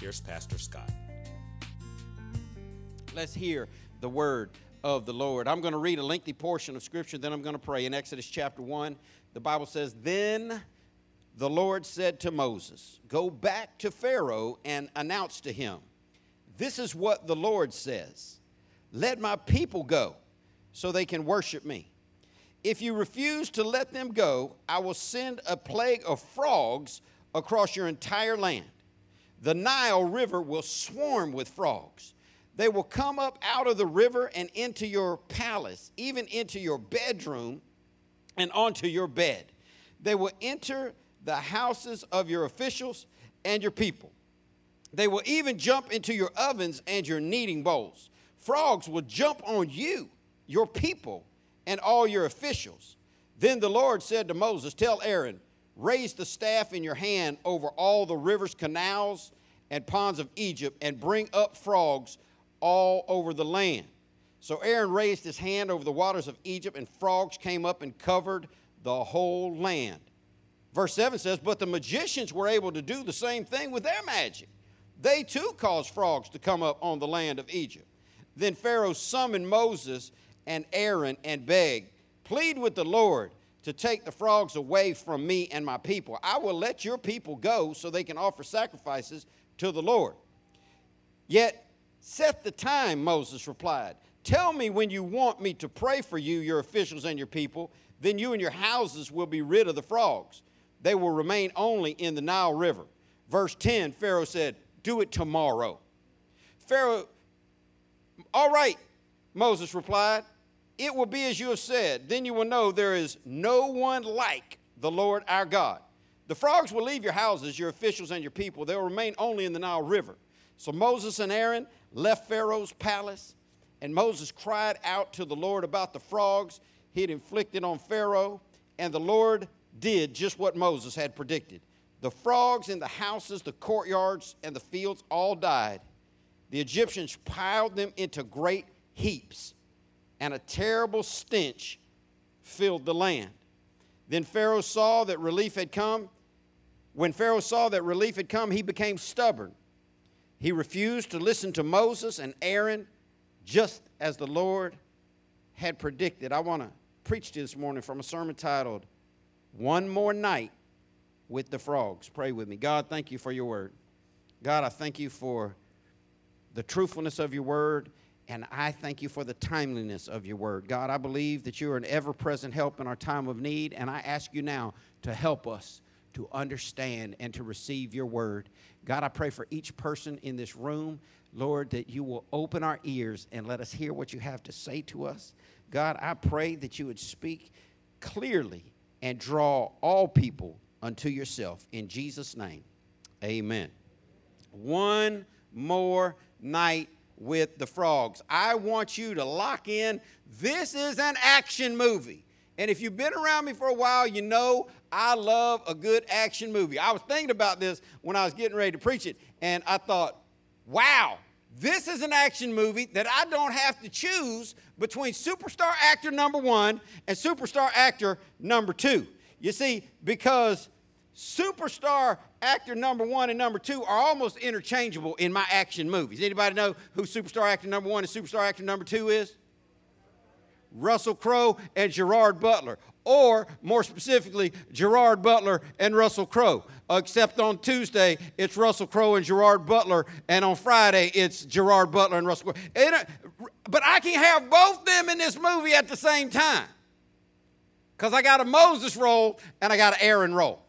here's Pastor Scott. Let's hear the word of the Lord. I'm going to read a lengthy portion of Scripture, then I'm going to pray. In Exodus chapter 1, the Bible says, Then the Lord said to Moses, Go back to Pharaoh and announce to him, This is what the Lord says Let my people go so they can worship me. If you refuse to let them go, I will send a plague of frogs across your entire land. The Nile River will swarm with frogs. They will come up out of the river and into your palace, even into your bedroom and onto your bed. They will enter the houses of your officials and your people. They will even jump into your ovens and your kneading bowls. Frogs will jump on you, your people, and all your officials. Then the Lord said to Moses, Tell Aaron, raise the staff in your hand over all the rivers, canals, and ponds of Egypt, and bring up frogs all over the land. So Aaron raised his hand over the waters of Egypt, and frogs came up and covered the whole land. Verse 7 says, But the magicians were able to do the same thing with their magic. They too caused frogs to come up on the land of Egypt. Then Pharaoh summoned Moses and Aaron and begged, Plead with the Lord to take the frogs away from me and my people. I will let your people go so they can offer sacrifices to the Lord. Yet set the time, Moses replied. Tell me when you want me to pray for you, your officials, and your people. Then you and your houses will be rid of the frogs. They will remain only in the Nile River. Verse 10 Pharaoh said, Do it tomorrow. Pharaoh, all right, Moses replied. It will be as you have said. Then you will know there is no one like the Lord our God. The frogs will leave your houses, your officials, and your people. They will remain only in the Nile River. So Moses and Aaron left Pharaoh's palace, and Moses cried out to the Lord about the frogs he had inflicted on Pharaoh, and the Lord did just what Moses had predicted. The frogs in the houses, the courtyards, and the fields all died. The Egyptians piled them into great heaps, and a terrible stench filled the land. Then Pharaoh saw that relief had come. When Pharaoh saw that relief had come, he became stubborn. He refused to listen to Moses and Aaron, just as the Lord had predicted. I want to preach this morning from a sermon titled, One More Night with the Frogs. Pray with me. God, thank you for your word. God, I thank you for the truthfulness of your word, and I thank you for the timeliness of your word. God, I believe that you are an ever present help in our time of need, and I ask you now to help us to understand and to receive your word. God, I pray for each person in this room, Lord, that you will open our ears and let us hear what you have to say to us. God, I pray that you would speak clearly and draw all people unto yourself. In Jesus' name, amen. One more night with the frogs. I want you to lock in. This is an action movie. And if you've been around me for a while, you know I love a good action movie. I was thinking about this when I was getting ready to preach it, and I thought, wow, this is an action movie that I don't have to choose between superstar actor number one and superstar actor number two. You see, because superstar actor number one and number two are almost interchangeable in my action movies. Anybody know who superstar actor number one and superstar actor number two is? Russell Crowe and Gerard Butler, or more specifically, Gerard Butler and Russell Crowe. Except on Tuesday, it's Russell Crowe and Gerard Butler, and on Friday, it's Gerard Butler and Russell Crowe. And, uh, but I can have both them in this movie at the same time. Because I got a Moses role and I got an Aaron role.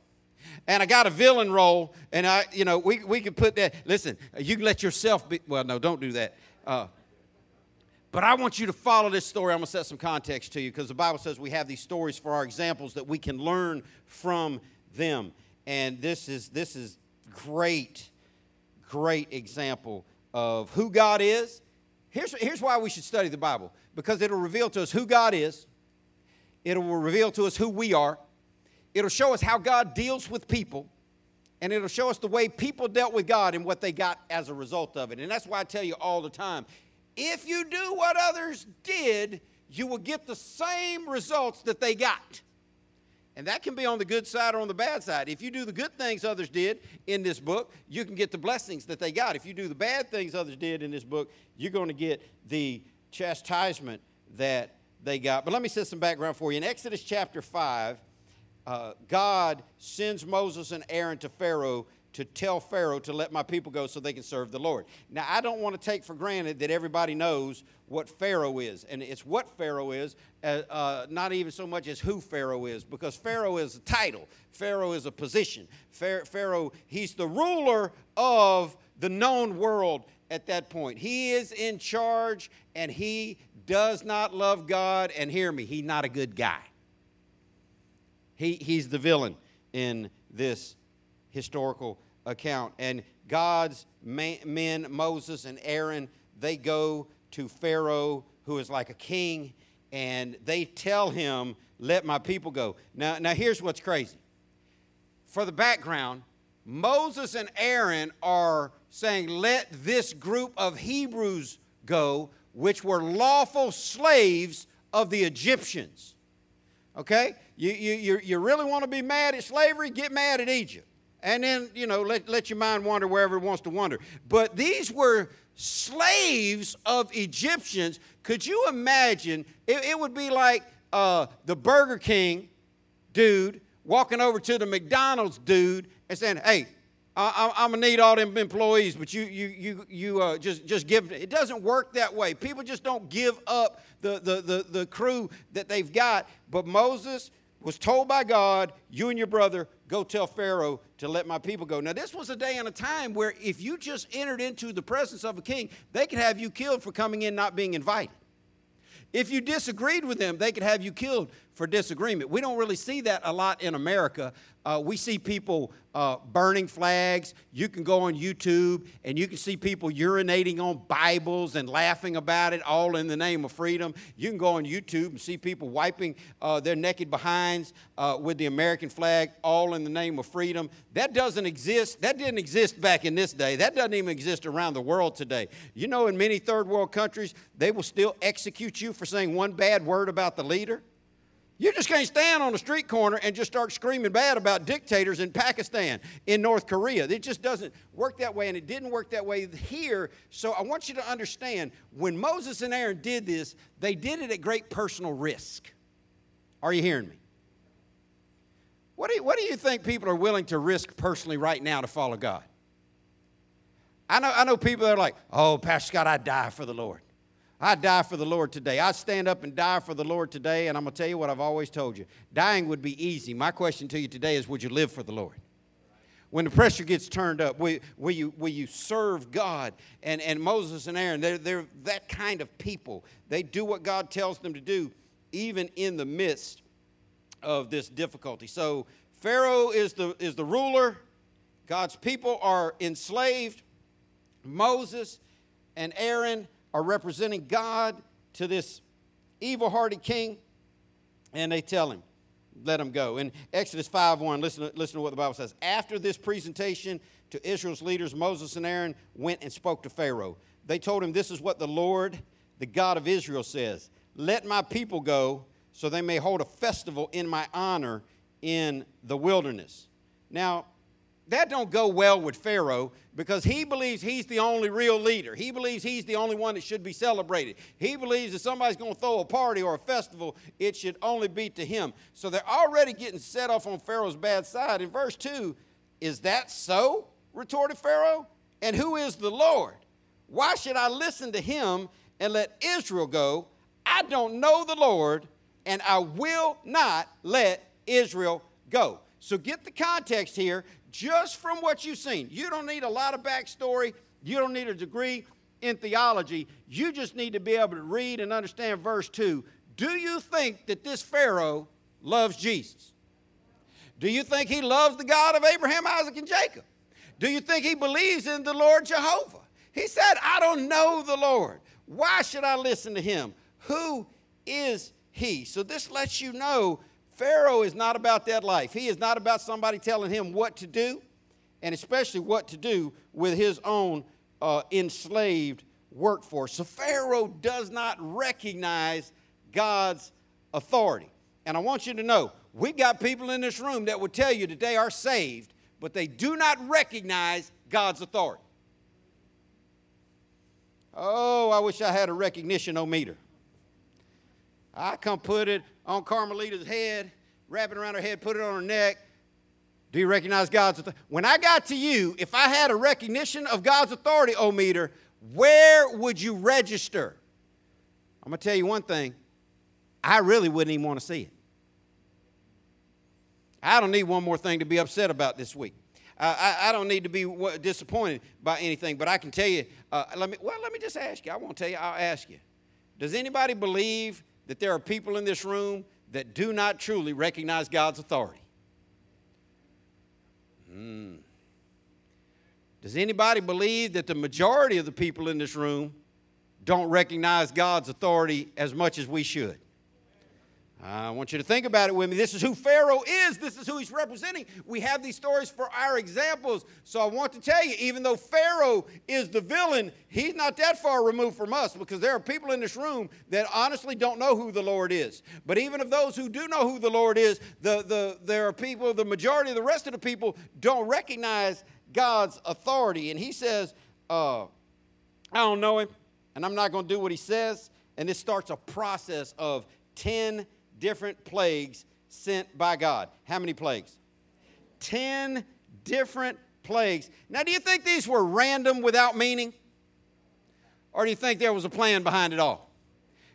And I got a villain role, and I, you know, we, we could put that. Listen, you can let yourself be. Well, no, don't do that. Uh, but I want you to follow this story. I'm going to set some context to you because the Bible says we have these stories for our examples that we can learn from them. And this is this is great, great example of who God is. Here's, here's why we should study the Bible because it'll reveal to us who God is, it'll reveal to us who we are, it'll show us how God deals with people, and it'll show us the way people dealt with God and what they got as a result of it. And that's why I tell you all the time if you do what others did, you will get the same results that they got. And that can be on the good side or on the bad side. If you do the good things others did in this book, you can get the blessings that they got. If you do the bad things others did in this book, you're going to get the chastisement that they got. But let me set some background for you. In Exodus chapter 5, uh, God sends Moses and Aaron to Pharaoh to tell Pharaoh to let my people go so they can serve the Lord. Now, I don't want to take for granted that everybody knows what Pharaoh is. And it's what Pharaoh is, uh, uh, not even so much as who Pharaoh is, because Pharaoh is a title, Pharaoh is a position. Pharaoh, he's the ruler of the known world at that point. He is in charge and he does not love God. And hear me, he's not a good guy. He, he's the villain in this historical account. And God's men, Moses and Aaron, they go to Pharaoh, who is like a king, and they tell him, Let my people go. Now, now here's what's crazy. For the background, Moses and Aaron are saying, Let this group of Hebrews go, which were lawful slaves of the Egyptians. Okay? You, you, you really want to be mad at slavery? Get mad at Egypt and then you know let, let your mind wander wherever it wants to wander but these were slaves of egyptians could you imagine it, it would be like uh, the burger king dude walking over to the mcdonald's dude and saying hey I, am gonna need all them employees, but you you you you uh, just just give. It doesn't work that way. People just don't give up the, the the the crew that they've got. But Moses was told by God, you and your brother go tell Pharaoh to let my people go. Now, this was a day and a time where if you just entered into the presence of a king, they could have you killed for coming in not being invited. If you disagreed with them, they could have you killed for disagreement. We don't really see that a lot in America. Uh, we see people uh, burning flags. You can go on YouTube and you can see people urinating on Bibles and laughing about it, all in the name of freedom. You can go on YouTube and see people wiping uh, their naked behinds uh, with the American flag, all in the name of freedom. That doesn't exist. That didn't exist back in this day. That doesn't even exist around the world today. You know, in many third world countries, they will still execute you for saying one bad word about the leader. You just can't stand on a street corner and just start screaming bad about dictators in Pakistan, in North Korea. It just doesn't work that way, and it didn't work that way here. So I want you to understand when Moses and Aaron did this, they did it at great personal risk. Are you hearing me? What do you, what do you think people are willing to risk personally right now to follow God? I know, I know people that are like, oh, Pastor Scott, I'd die for the Lord. I die for the Lord today. I stand up and die for the Lord today, and I'm going to tell you what I've always told you. Dying would be easy. My question to you today is would you live for the Lord? When the pressure gets turned up, will, will, you, will you serve God? And, and Moses and Aaron, they're, they're that kind of people. They do what God tells them to do, even in the midst of this difficulty. So, Pharaoh is the, is the ruler, God's people are enslaved. Moses and Aaron are representing God to this evil hearted king, and they tell him, let him go. In Exodus 5 1, listen, listen to what the Bible says. After this presentation to Israel's leaders, Moses and Aaron went and spoke to Pharaoh. They told him, This is what the Lord, the God of Israel, says Let my people go so they may hold a festival in my honor in the wilderness. Now, that don't go well with Pharaoh because he believes he's the only real leader. He believes he's the only one that should be celebrated. He believes if somebody's going to throw a party or a festival, it should only be to him. So they're already getting set off on Pharaoh's bad side. In verse 2, is that so? retorted Pharaoh. And who is the Lord? Why should I listen to him and let Israel go? I don't know the Lord, and I will not let Israel go. So get the context here just from what you've seen. You don't need a lot of backstory, you don't need a degree in theology. You just need to be able to read and understand verse 2. Do you think that this Pharaoh loves Jesus? Do you think he loves the God of Abraham, Isaac, and Jacob? Do you think he believes in the Lord Jehovah? He said, I don't know the Lord. Why should I listen to him? Who is he? So this lets you know Pharaoh is not about that life. He is not about somebody telling him what to do, and especially what to do with his own uh, enslaved workforce. So Pharaoh does not recognize God's authority. And I want you to know, we got people in this room that will tell you that they are saved, but they do not recognize God's authority. Oh, I wish I had a recognition o meter. I come put it on Carmelita's head, wrap it around her head, put it on her neck. Do you recognize God's authority? When I got to you, if I had a recognition of God's authority O meter, where would you register? I'm going to tell you one thing I really wouldn't even want to see it. I don't need one more thing to be upset about this week. Uh, I, I, don't need to be disappointed by anything, but I can tell you. Uh, let me well, let me just ask you. I won't tell you. I'll ask you. Does anybody believe that there are people in this room that do not truly recognize God's authority? Hmm. Does anybody believe that the majority of the people in this room don't recognize God's authority as much as we should? I want you to think about it with me. This is who Pharaoh is. This is who he's representing. We have these stories for our examples. So I want to tell you, even though Pharaoh is the villain, he's not that far removed from us because there are people in this room that honestly don't know who the Lord is. But even of those who do know who the Lord is, the, the, there are people, the majority of the rest of the people don't recognize God's authority. And he says, uh, I don't know him, and I'm not going to do what he says. And this starts a process of 10 different plagues sent by God. How many plagues? 10 different plagues. Now, do you think these were random without meaning? Or do you think there was a plan behind it all?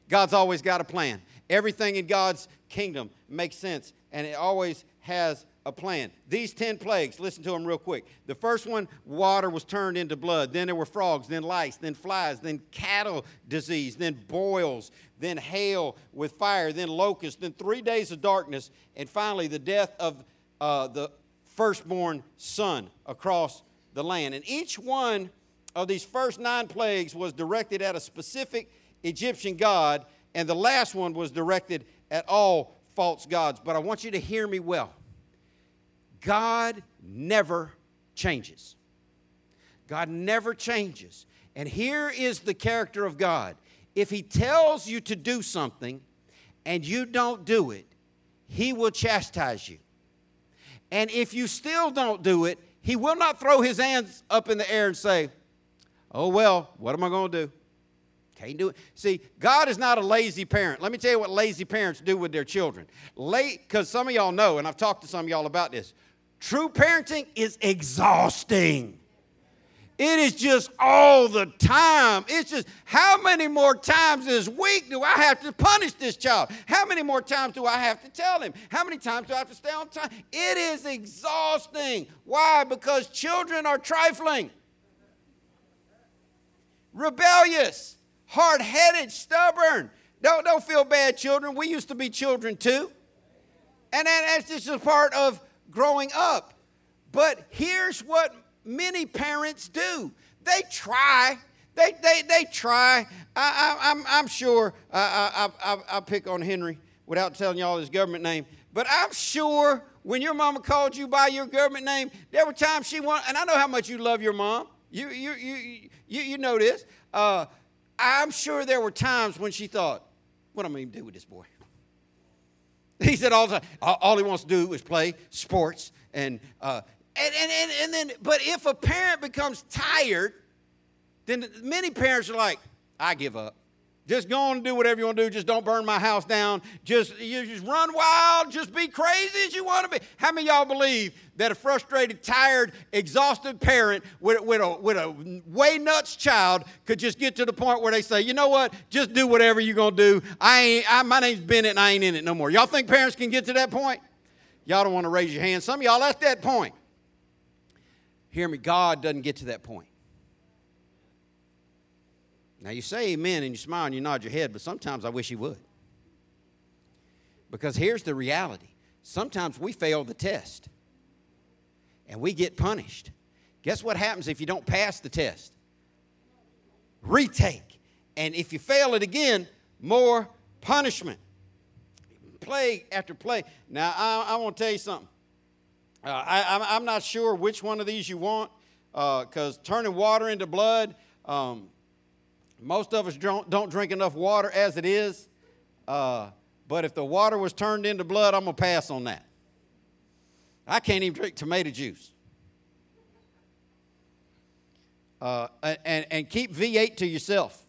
God's always got a plan. Everything in God's kingdom makes sense, and it always has a plan. These 10 plagues, listen to them real quick. The first one, water was turned into blood. Then there were frogs, then lice, then flies, then cattle disease, then boils, then hail with fire, then locusts, then three days of darkness, and finally the death of uh, the firstborn son across the land. And each one of these first nine plagues was directed at a specific Egyptian god, and the last one was directed at all false gods. But I want you to hear me well God never changes. God never changes. And here is the character of God. If He tells you to do something and you don't do it, He will chastise you. And if you still don't do it, He will not throw His hands up in the air and say, Oh, well, what am I going to do? Can't do it. See, God is not a lazy parent. Let me tell you what lazy parents do with their children. Late, because some of y'all know, and I've talked to some of y'all about this. True parenting is exhausting. It is just all the time. It's just how many more times this week do I have to punish this child? How many more times do I have to tell him? How many times do I have to stay on time? It is exhausting. Why? Because children are trifling, rebellious, hard headed, stubborn. Don't, don't feel bad, children. We used to be children too. And that's just a part of growing up. But here's what many parents do they try. They, they, they try. I, I, I'm, I'm sure I, I, I, I pick on Henry without telling y'all his government name, but I'm sure when your mama called you by your government name, there were times she wanted, and I know how much you love your mom. You, you, you, you, you know this. Uh, I'm sure there were times when she thought, what am I going to do with this boy? He said all the time, all he wants to do is play sports. And, uh, and, and, and, and then, but if a parent becomes tired, then many parents are like, I give up. Just go on and do whatever you want to do. Just don't burn my house down. Just you just run wild. Just be crazy as you want to be. How many y'all believe that a frustrated, tired, exhausted parent with, with, a, with a way nuts child could just get to the point where they say, you know what? Just do whatever you're gonna do. I ain't. I, my name's Bennett, and I ain't in it no more. Y'all think parents can get to that point? Y'all don't want to raise your hand. Some of y'all at that point. Hear me. God doesn't get to that point. Now you say amen and you smile and you nod your head, but sometimes I wish you would. Because here's the reality sometimes we fail the test and we get punished. Guess what happens if you don't pass the test? Retake. And if you fail it again, more punishment. Plague after plague. Now, I, I want to tell you something. Uh, I, am not sure which one of these you want because uh, turning water into blood, um, most of us don't, don't, drink enough water as it is. Uh, but if the water was turned into blood, I'm going to pass on that. I can't even drink tomato juice. Uh, and, and keep V8 to yourself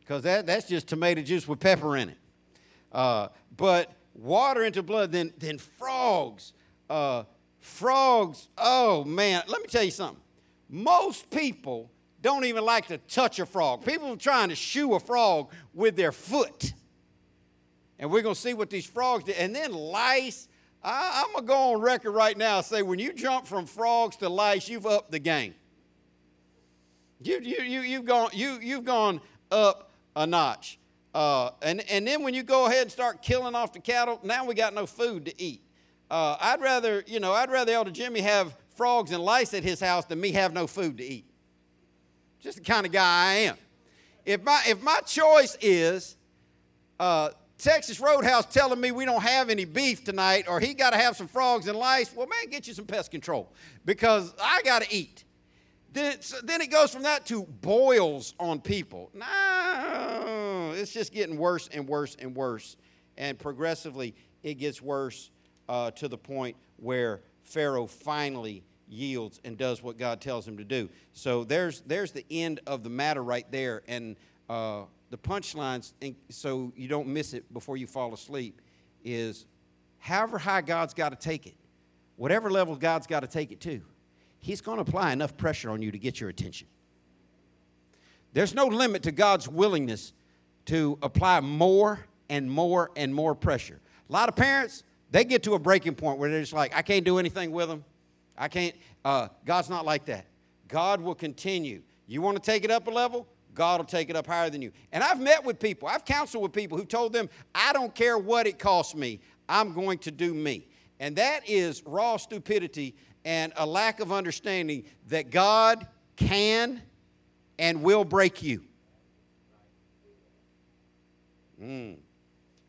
because that, that's just tomato juice with pepper in it. Uh, but water into blood, then, then frogs. Uh, frogs, oh man, let me tell you something. Most people don't even like to touch a frog. People are trying to shoo a frog with their foot. And we're going to see what these frogs do. And then lice. I, am going to go on record right now and say when you jump from frogs to lice, you've upped the game. You, you, you, you've, gone, you, you've gone up a notch. Uh, and, and then when you go ahead and start killing off the cattle, now we got no food to eat. Uh, I'd rather, you know, I'd rather Elder Jimmy have frogs and lice at his house than me have no food to eat. Just the kind of guy I am. If my, if my choice is uh, Texas Roadhouse telling me we don't have any beef tonight or he got to have some frogs and lice, well, man, get you some pest control because I got to eat. Then, then it goes from that to boils on people. No, it's just getting worse and worse and worse. And progressively, it gets worse uh, to the point where Pharaoh finally yields and does what God tells him to do. So there's, there's the end of the matter right there. And uh, the punchlines, so you don't miss it before you fall asleep, is however high God's got to take it, whatever level God's got to take it to He's going to apply enough pressure on you to get your attention. There's no limit to God's willingness to apply more and more and more pressure. A lot of parents, they get to a breaking point where they're just like, I can't do anything with them. I can't. Uh, God's not like that. God will continue. You want to take it up a level? God will take it up higher than you. And I've met with people, I've counseled with people who told them, I don't care what it costs me, I'm going to do me. And that is raw stupidity and a lack of understanding that God can and will break you. Mm.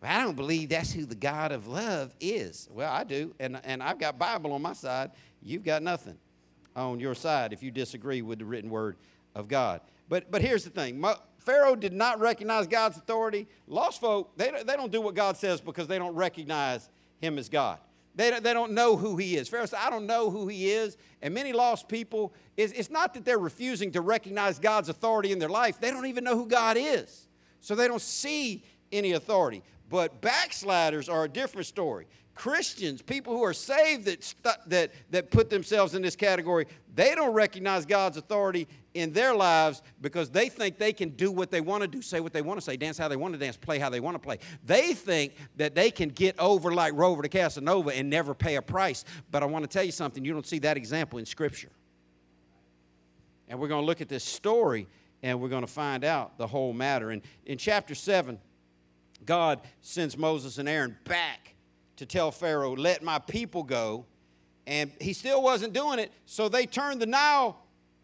I don't believe that's who the God of love is. Well, I do, and, and I've got Bible on my side. You've got nothing on your side if you disagree with the written word of God. But, but here's the thing Pharaoh did not recognize God's authority. Lost folk, they, they don't do what God says because they don't recognize Him as God. They, they don't know who he is. Pharaoh said, I don't know who he is. And many lost people, it's, it's not that they're refusing to recognize God's authority in their life, they don't even know who God is. So they don't see any authority. But backsliders are a different story. Christians, people who are saved that, that, that put themselves in this category, they don't recognize God's authority in their lives because they think they can do what they want to do, say what they want to say, dance how they want to dance, play how they want to play. They think that they can get over like Rover to Casanova and never pay a price. But I want to tell you something, you don't see that example in Scripture. And we're going to look at this story and we're going to find out the whole matter. And in chapter 7, God sends Moses and Aaron back to tell Pharaoh, Let my people go. And he still wasn't doing it, so they turned the Nile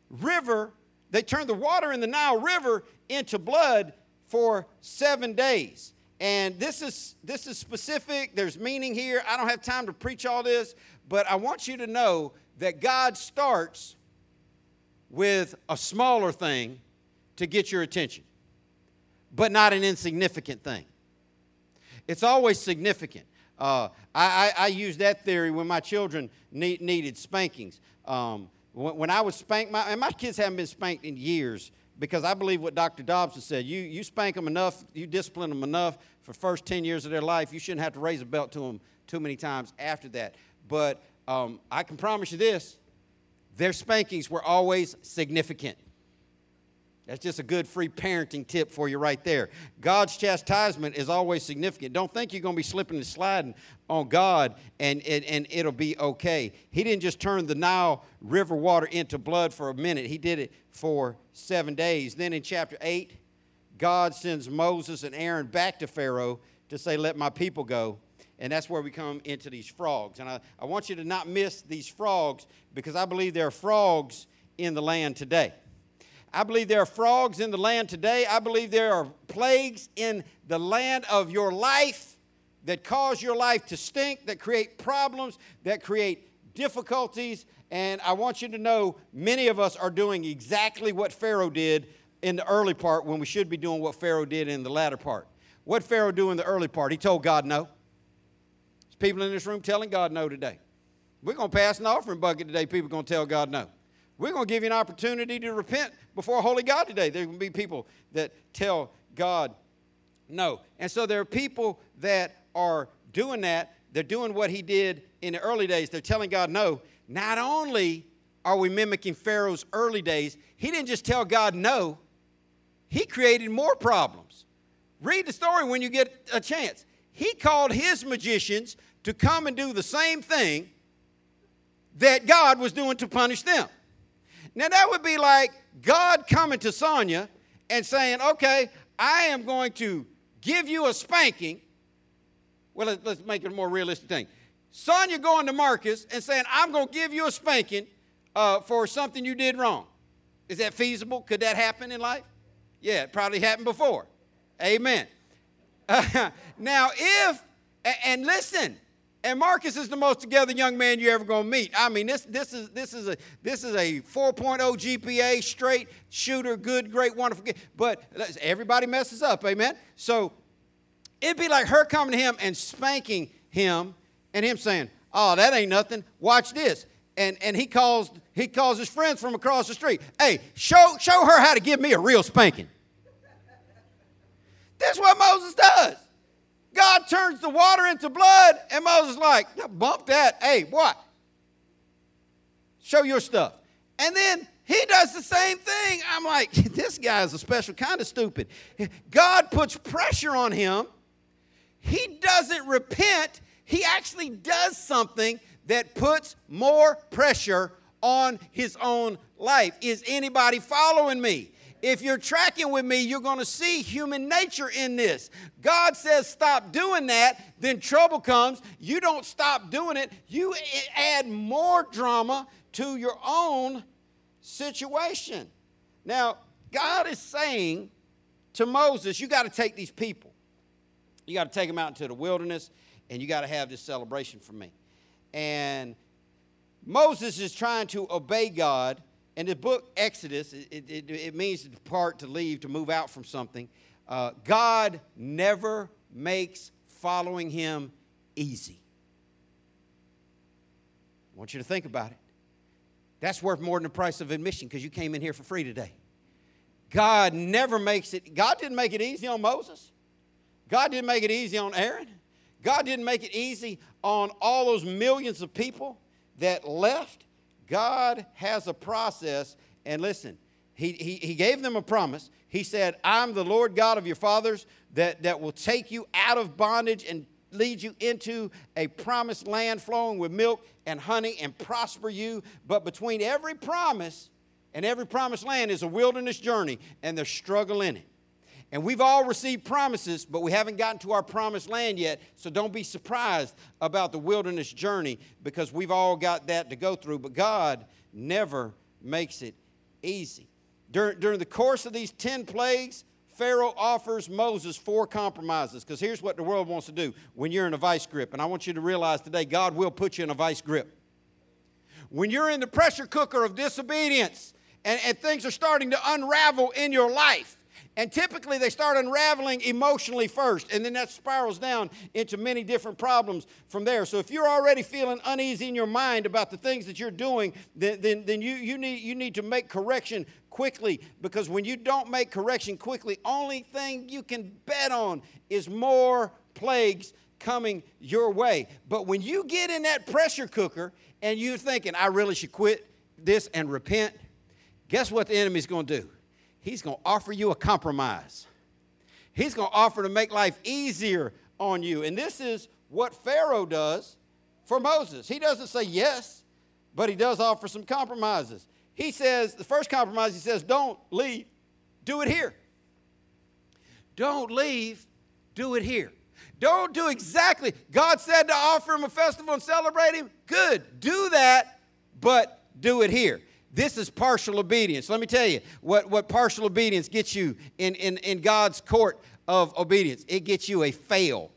River they turned the water in the Nile River into blood for seven days. And this is, this is specific, there's meaning here. I don't have time to preach all this, but I want you to know that God starts with a smaller thing to get your attention, but not an insignificant thing. It's always significant. Uh, I, I, I use that theory when my children need, needed spankings. Um, when I was spanked, my, and my kids haven't been spanked in years because I believe what Dr. Dobson said. You, you spank them enough, you discipline them enough for first 10 years of their life, you shouldn't have to raise a belt to them too many times after that. But um, I can promise you this their spankings were always significant. That's just a good free parenting tip for you right there. God's chastisement is always significant. Don't think you're going to be slipping and sliding on God and, and, and it'll be okay. He didn't just turn the Nile River water into blood for a minute, He did it for seven days. Then in chapter 8, God sends Moses and Aaron back to Pharaoh to say, Let my people go. And that's where we come into these frogs. And I, I want you to not miss these frogs because I believe there are frogs in the land today. I believe there are frogs in the land today. I believe there are plagues in the land of your life that cause your life to stink, that create problems, that create difficulties. And I want you to know many of us are doing exactly what Pharaoh did in the early part when we should be doing what Pharaoh did in the latter part. What Pharaoh do in the early part? He told God no. There's people in this room telling God no today. We're going to pass an offering bucket today. People are going to tell God no. We're going to give you an opportunity to repent before a holy God today. There will be people that tell God no. And so there are people that are doing that. They're doing what he did in the early days. They're telling God no. Not only are we mimicking Pharaoh's early days, he didn't just tell God no, he created more problems. Read the story when you get a chance. He called his magicians to come and do the same thing that God was doing to punish them. Now, that would be like God coming to Sonia and saying, Okay, I am going to give you a spanking. Well, let's, make it a more realistic thing. Sonia going to Marcus and saying, I'm going to give you a spanking uh, for something you did wrong. Is that feasible? Could that happen in life? Yeah, it probably happened before. Amen. Uh, now, if, and listen, and Marcus is the most together young man you're ever going to meet. I mean, this, this, is, this, is a, this is a 4.0 GPA, straight shooter, good, great, wonderful. But everybody messes up, amen? So it'd be like her coming to him and spanking him and him saying, oh, that ain't nothing. Watch this. And, and he, calls, he calls his friends from across the street. Hey, show, show her how to give me a real spanking. That's what Moses does. God turns the water into blood, and Moses like, bump that. Hey, what? Show your stuff. And then he does the same thing. I'm like, this guy is a special kind of stupid. God puts pressure on him. He doesn't repent. He actually does something that puts more pressure on his own life. Is anybody following me? If you're tracking with me, you're going to see human nature in this. God says stop doing that, then trouble comes. You don't stop doing it, you add more drama to your own situation. Now, God is saying to Moses, you got to take these people. You got to take them out into the wilderness and you got to have this celebration for me. And Moses is trying to obey God in the book Exodus, it, it, it, means to depart, to leave, to move out from something. Uh, God never makes following Him easy. I want you to think about it. That's worth more than the price of admission because you came in here for free today. God never makes it, God didn't make it easy on Moses. God didn't make it easy on Aaron. God didn't make it easy on all those millions of people that left. God has a process, and listen, he, he, he gave them a promise. He said, I'm the Lord God of your fathers that, that will take you out of bondage and lead you into a promised land flowing with milk and honey and prosper you. But between every promise and every promised land is a wilderness journey, and there's struggle in it. And we've all received promises, but we haven't gotten to our promised land yet. So don't be surprised about the wilderness journey because we've all got that to go through. But God never makes it easy. During, during the course of these 10 plagues, Pharaoh offers Moses four compromises because here's what the world wants to do when you're in a vice grip. And I want you to realize today, God will put you in a vice grip. When you're in the pressure cooker of disobedience and, and things are starting to unravel in your life, and typically they start unraveling emotionally first, and then that spirals down into many different problems from there. So if you're already feeling uneasy in your mind about the things that you're doing, then, then, then you, you, need, you need to make correction quickly because when you don't make correction quickly, only thing you can bet on is more plagues coming your way. But when you get in that pressure cooker and you're thinking, I really should quit this and repent, guess what the enemy's going to do? He's going to offer you a compromise. He's going to offer to make life easier on you. And this is what Pharaoh does for Moses. He doesn't say yes, but he does offer some compromises. He says, the first compromise, he says, don't leave, do it here. Don't leave, do it here. Don't do exactly. God said to offer him a festival and celebrate him. Good. Do that, but do it here. This is partial obedience. Let me tell you what, what partial obedience gets you in, in, in God's court of obedience. It gets you a fail.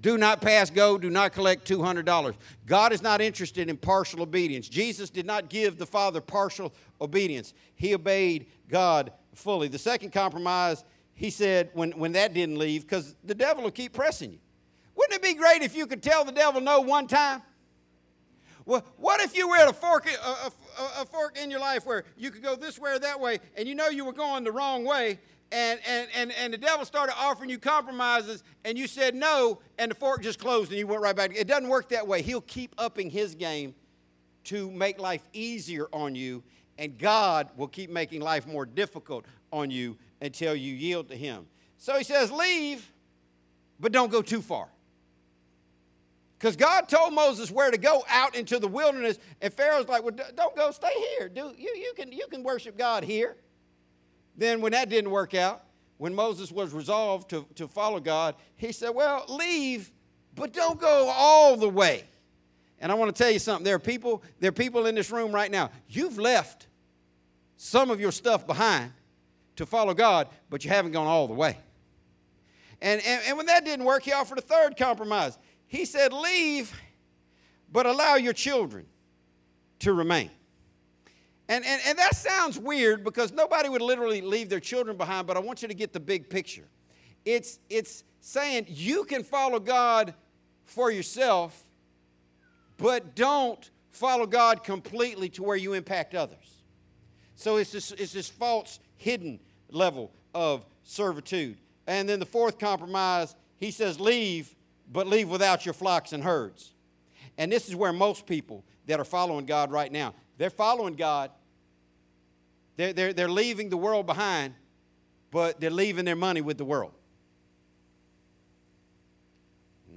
Do not pass go, do not collect $200. God is not interested in partial obedience. Jesus did not give the Father partial obedience, He obeyed God fully. The second compromise, He said, when, when that didn't leave, because the devil will keep pressing you. Wouldn't it be great if you could tell the devil no one time? Well, what if you were at a fork, a, a, a, fork in your life where you could go this way or that way, and you know you were going the wrong way, and, and, and, and the devil started offering you compromises, and you said no, and the fork just closed, and you went right back. It doesn't work that way. He'll keep upping his game to make life easier on you, and God will keep making life more difficult on you until you yield to Him. So he says, Leave, but don't go too far. Because God told Moses where to go out into the wilderness, and Pharaoh's like, Well, don't go, stay here. Do, you, you, can, you can worship God here. Then, when that didn't work out, when Moses was resolved to, to follow God, he said, Well, leave, but don't go all the way. And I want to tell you something. There are people, there are people in this room right now. You've left some of your stuff behind to follow God, but you haven't gone all the way. And, and, and when that didn't work, he offered a third compromise. He said, Leave, but allow your children to remain. And, and, and that sounds weird because nobody would literally leave their children behind, but I want you to get the big picture. It's, it's saying you can follow God for yourself, but don't follow God completely to where you impact others. So it's this, it's this false, hidden level of servitude. And then the fourth compromise, he says, leave, but leave without your flocks and herds. And this is where most people that are following God right now, they're following God, they're, they're, they're leaving the world behind, but they're leaving their money with the world.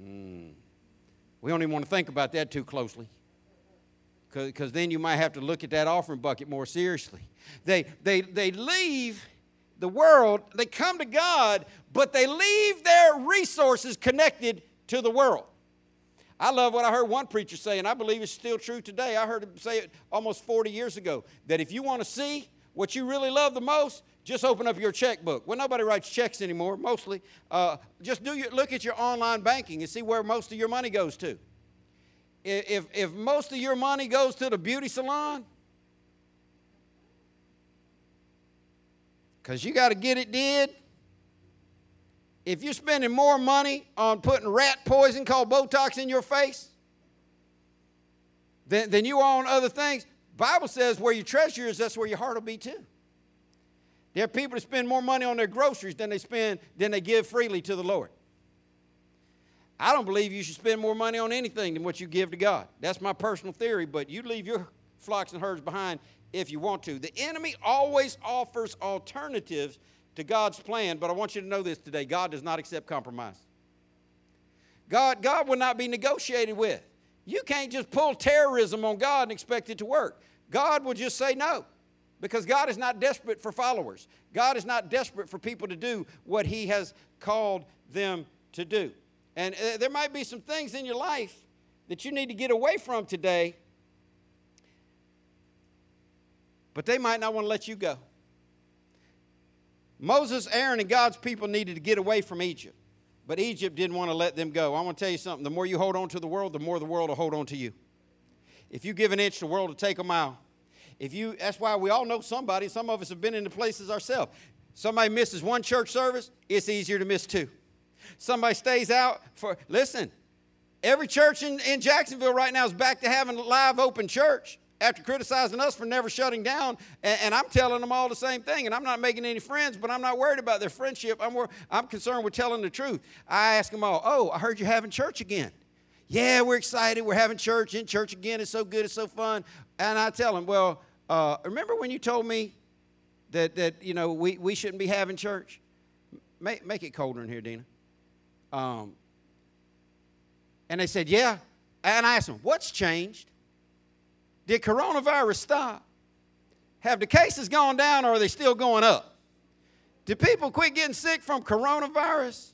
Mm. We don't even want to think about that too closely because then you might have to look at that offering bucket more seriously. They, they, they leave the world, they come to God, but they leave their resources connected to the world. I love what I heard one preacher say, and I believe it's still true today. I heard him say it almost 40 years ago that if you want to see what you really love the most, just open up your checkbook. Well, nobody writes checks anymore, mostly. Uh, just do your, look at your online banking and see where most of your money goes to. If, if most of your money goes to the beauty salon, because you got to get it did. If you're spending more money on putting rat poison called Botox in your face than, than you are on other things, Bible says where your treasure is, that's where your heart will be too. There are people that spend more money on their groceries than they spend than they give freely to the Lord. I don't believe you should spend more money on anything than what you give to God. That's my personal theory, but you leave your flocks and herds behind if you want to. The enemy always offers alternatives to God's plan, but I want you to know this today God does not accept compromise. God, God will not be negotiated with. You can't just pull terrorism on God and expect it to work. God will just say no because God is not desperate for followers. God is not desperate for people to do what He has called them to do. And uh, there might be some things in your life that you need to get away from today, but they might not want to let you go. Moses, Aaron, and God's people needed to get away from Egypt. But Egypt didn't want to let them go. I want to tell you something. The more you hold on to the world, the more the world will hold on to you. If you give an inch, the world will take a mile. If you, that's why we all know somebody. Some of us have been in the places ourselves. Somebody misses one church service, it's easier to miss two. Somebody stays out for, listen, every church in, in Jacksonville right now is back to having live open church after criticizing us for never shutting down. And, and, I'm telling them all the same thing. And I'm not making any friends, but I'm not worried about their friendship. I'm, more, I'm concerned with telling the truth. I ask them all, Oh, I heard you're having church again. Yeah, we're excited. We're having church in church again. It's so good. It's so fun. And I tell them, Well, uh, remember when you told me that, that you know, we, we shouldn't be having church? Make, make it colder in here, Dina. Um, and they said, Yeah. And I asked them, What's changed? Did coronavirus stop? Have the cases gone down or are they still going up? Did people quit getting sick from coronavirus?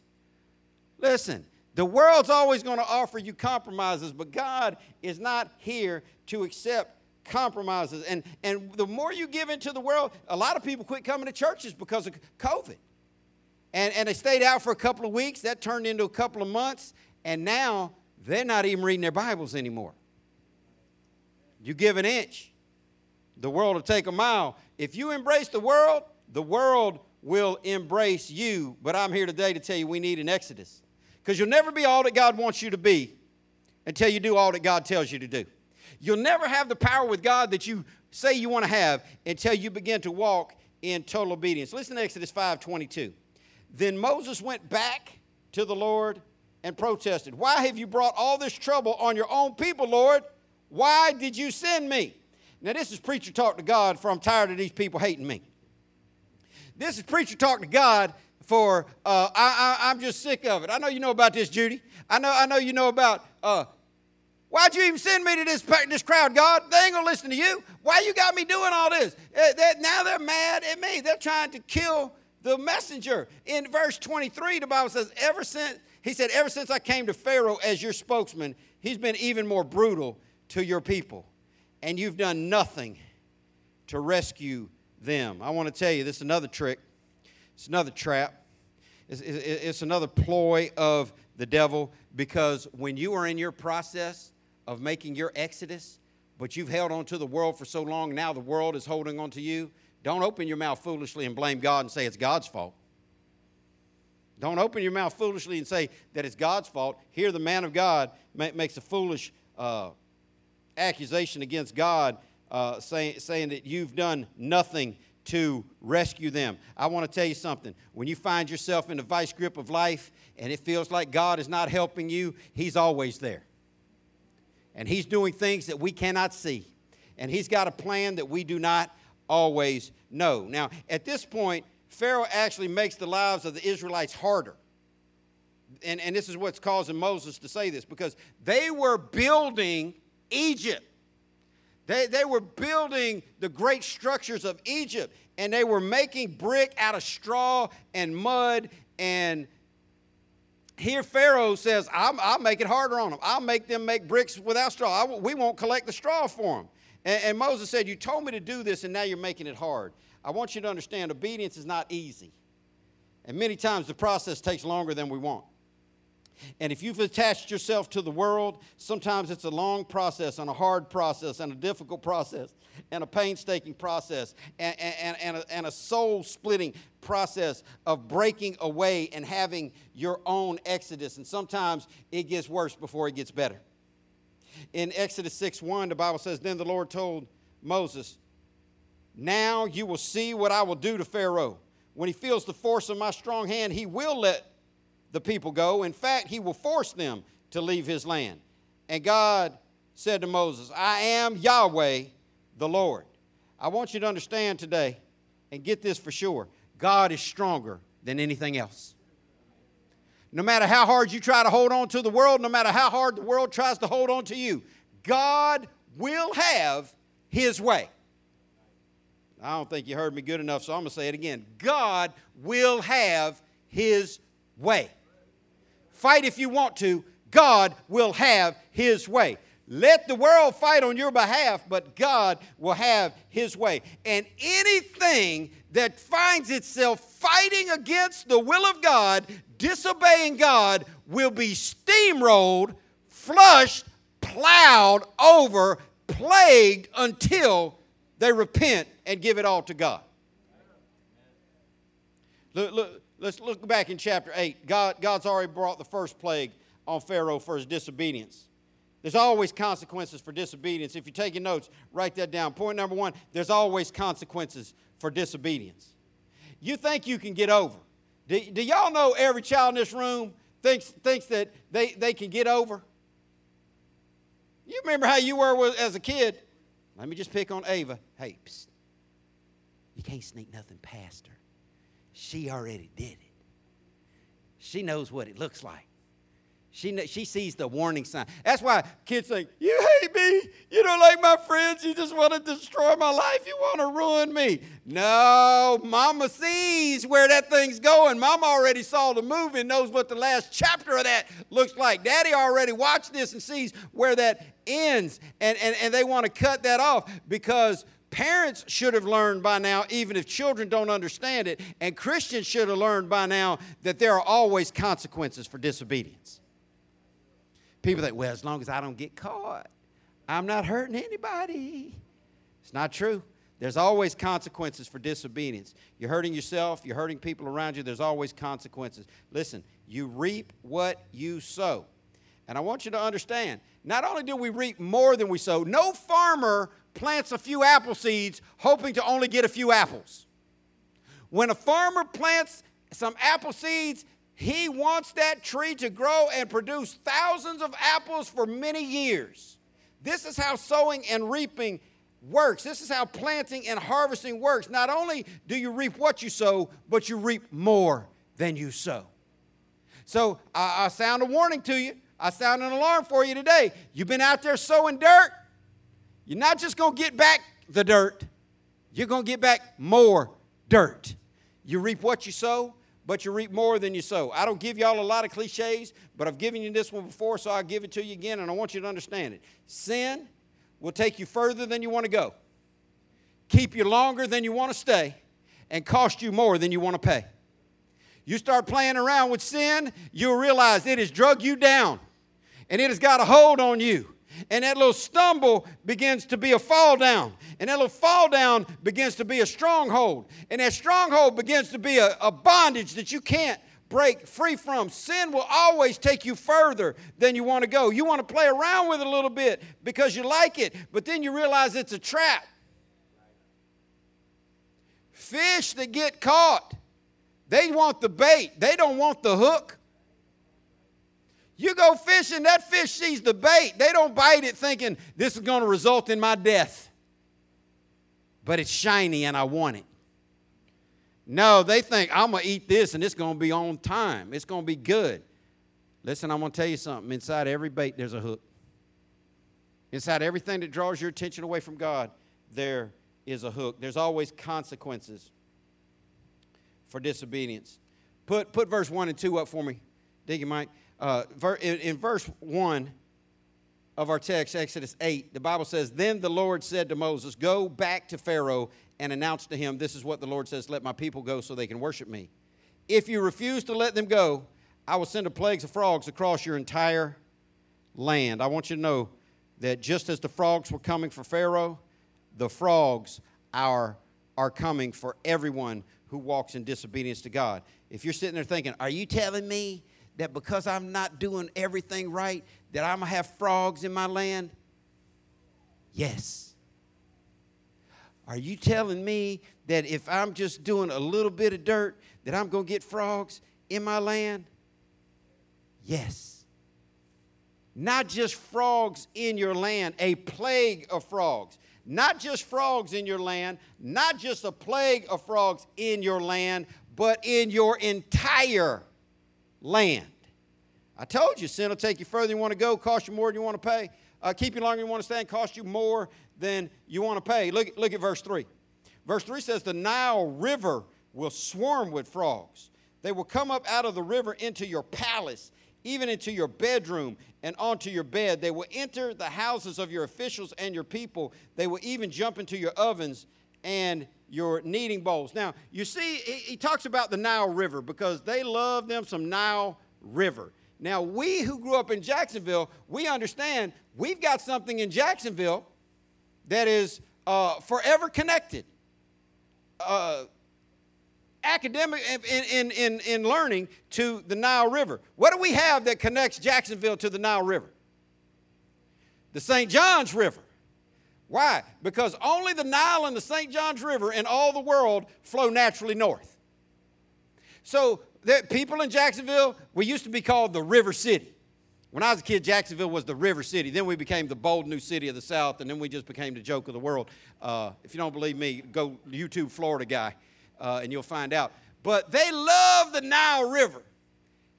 Listen, the world's always going to offer you compromises, but God is not here to accept compromises. And, and the more you give into the world, a lot of people quit coming to churches because of COVID. And, and they stayed out for a couple of weeks. That turned into a couple of months. And now they're not even reading their Bibles anymore. You give an inch, the world will take a mile. If you embrace the world, the world will embrace you. But I'm here today to tell you we need an exodus. Because you'll never be all that God wants you to be until you do all that God tells you to do. You'll never have the power with God that you say you want to have until you begin to walk in total obedience. Listen to Exodus 5:22. Then Moses went back to the Lord and protested, Why have you brought all this trouble on your own people, Lord? Why did you send me? Now, this is preacher talk to God, for I'm tired of these people hating me. This is preacher talk to God, for uh, I, am just sick of it. I know you know about this, Judy. I know, I know you know about. Uh, Why'd you even send me to this, this crowd, God? They ain't gonna listen to you. Why you got me doing all this? Uh, now they're mad at me. They're trying to kill the messenger. In verse 23, the Bible says, ever since, he said, ever since I came to Pharaoh as your spokesman, he's been even more brutal to your people. And you've done nothing to rescue them. I want to tell you, this is another trick. It's another trap. It's, it's, another ploy of the devil because when you are in your process of making your exodus, but you've held on to the world for so long, now the world is holding on to you, don't open your mouth foolishly and blame God and say it's God's fault. Don't open your mouth foolishly and say that it's God's fault. Here, the man of God makes a foolish uh, accusation against God, uh, saying, saying that you've done nothing to rescue them. I want to tell you something. When you find yourself in the vice grip of life and it feels like God is not helping you, He's always there. And He's doing things that we cannot see. And He's got a plan that we do not always know. Now, at this point, Pharaoh actually makes the lives of the Israelites harder. And, and this is what's causing Moses to say this because they were building Egypt. They, they were building the great structures of Egypt, and they were making brick out of straw and mud. And here Pharaoh says, I'll, I'll make it harder on them. I'll make them make bricks without straw. I, we won't collect the straw for them. And, and Moses said, You told me to do this, and now you're making it hard. I want you to understand obedience is not easy. And many times the process takes longer than we want. And if you've attached yourself to the world, sometimes it's a long process and a hard process and a difficult process and a painstaking process and, and, and, a, a soul splitting process of breaking away and having your own exodus. And sometimes it gets worse before it gets better. In Exodus 6 1, the Bible says, Then the Lord told Moses, Now you will see what I will do to Pharaoh. When he feels the force of my strong hand, he will let the people go. In fact, he will force them to leave his land. And God said to Moses, I am Yahweh the Lord. I want you to understand today and get this for sure God is stronger than anything else. No matter how hard you try to hold on to the world, no matter how hard the world tries to hold on to you, God will have his way. I don't think you heard me good enough, so I'm going to say it again. God will have his way. Fight if you want to. God will have his way. Let the world fight on your behalf, but God will have his way. And anything that finds itself fighting against the will of God, disobeying God, will be steamrolled, flushed, plowed over, plagued until they repent and give it all to God. Look, look, Let's look back in chapter 8. God, God's already brought the first plague on Pharaoh for his disobedience. There's always consequences for disobedience. If you're taking notes, write that down. Point number one there's always consequences for disobedience. You think you can get over. Do, do y'all know every child in this room thinks, thinks that they, they can get over? You remember how you were as a kid? Let me just pick on Ava. Hey, psst. you can't sneak nothing past her. She already did it. She knows what it looks like. She, she sees the warning sign. That's why kids think, You hate me. You don't like my friends. You just want to destroy my life. You want to ruin me. No, mama sees where that thing's going. Mama already saw the movie and knows what the last chapter of that looks like. Daddy already watched this and sees where that ends. And, and, and they want to cut that off because Parents should have learned by now, even if children don't understand it, and Christians should have learned by now that there are always consequences for disobedience. People think, well, as long as I don't get caught, I'm not hurting anybody. It's not true. There's always consequences for disobedience. You're hurting yourself, you're hurting people around you, there's always consequences. Listen, you reap what you sow. And I want you to understand not only do we reap more than we sow, no farmer plants a few apple seeds hoping to only get a few apples. When a farmer plants some apple seeds, he wants that tree to grow and produce thousands of apples for many years. This is how sowing and reaping works. This is how planting and harvesting works. Not only do you reap what you sow, but you reap more than you sow. So I, I sound a warning to you. I sound an alarm for you today. You've been out there sowing dirt. You're not just going to get back the dirt, you're going to get back more dirt. You reap what you sow, but you reap more than you sow. I don't give y'all a lot of cliches, but I've given you this one before, so I'll give it to you again, and I want you to understand it. Sin will take you further than you want to go, keep you longer than you want to stay, and cost you more than you want to pay. You start playing around with sin, you'll realize it has drug you down and it has got a hold on you and that little stumble begins to be a fall down. And that little fall down begins to be a stronghold. And that stronghold begins to be a, a bondage that you can't break free from. Sin will always take you further than you want to go. You want to play around with it a little bit because you like it, but then you realize it's a trap. Fish that get caught, they want the bait, they don't want the hook. You go fishing, that fish sees the bait. They don't bite it thinking this is going to result in my death. But it's shiny and I want it. No, they think I'm going to eat this and it's going to be on time. It's going to be good. Listen, I'm going to tell you something. Inside every bait, there's a hook. Inside everything that draws your attention away from God, there is a hook. There's always consequences for disobedience. Put, put verse 1 and 2 up for me. Dig Mike uh, in, in verse 1 of our text, Exodus 8, the Bible says, Then the Lord said to Moses, Go back to Pharaoh and announce to him, This is what the Lord says, let my people go so they can worship me. If you refuse to let them go, I will send a plague of frogs across your entire land. I want you to know that just as the frogs were coming for Pharaoh, the frogs are, are coming for everyone who walks in disobedience to God. If you're sitting there thinking, Are you telling me that because I'm not doing everything right, that I'm going to have frogs in my land? Yes. Are you telling me that if I'm just doing a little bit of dirt, that I'm going to get frogs in my land? Yes. Not just frogs in your land, a plague of frogs. Not just frogs in your land, not just a plague of frogs in your land, but in your entire land. I told you, sin will take you further than you want to go, cost you more than you want to pay, uh, keep you longer than you want to stand, cost you more than you want to pay. Look, look at verse 3. Verse 3 says, The Nile River will swarm with frogs. They will come up out of the river into your palace, even into your bedroom and onto your bed. They will enter the houses of your officials and your people. They will even jump into your ovens and your kneading bowls. Now, you see, he, talks about the Nile River because they love them some Nile River. Now, we who grew up in Jacksonville, we understand we've got something in Jacksonville that is uh, forever connected. Uh, academic in, in, in, in learning to the Nile River. What do we have that connects Jacksonville to the Nile River? The St. John's River. Why? Because only the Nile and the St. John's River in all the world flow naturally north. So, the people in Jacksonville, we used to be called the River City. When I was a kid, Jacksonville was the River City. Then we became the bold new city of the South, and then we just became the joke of the world. Uh, if you don't believe me, go YouTube Florida guy, uh, and you'll find out. But they love the Nile River.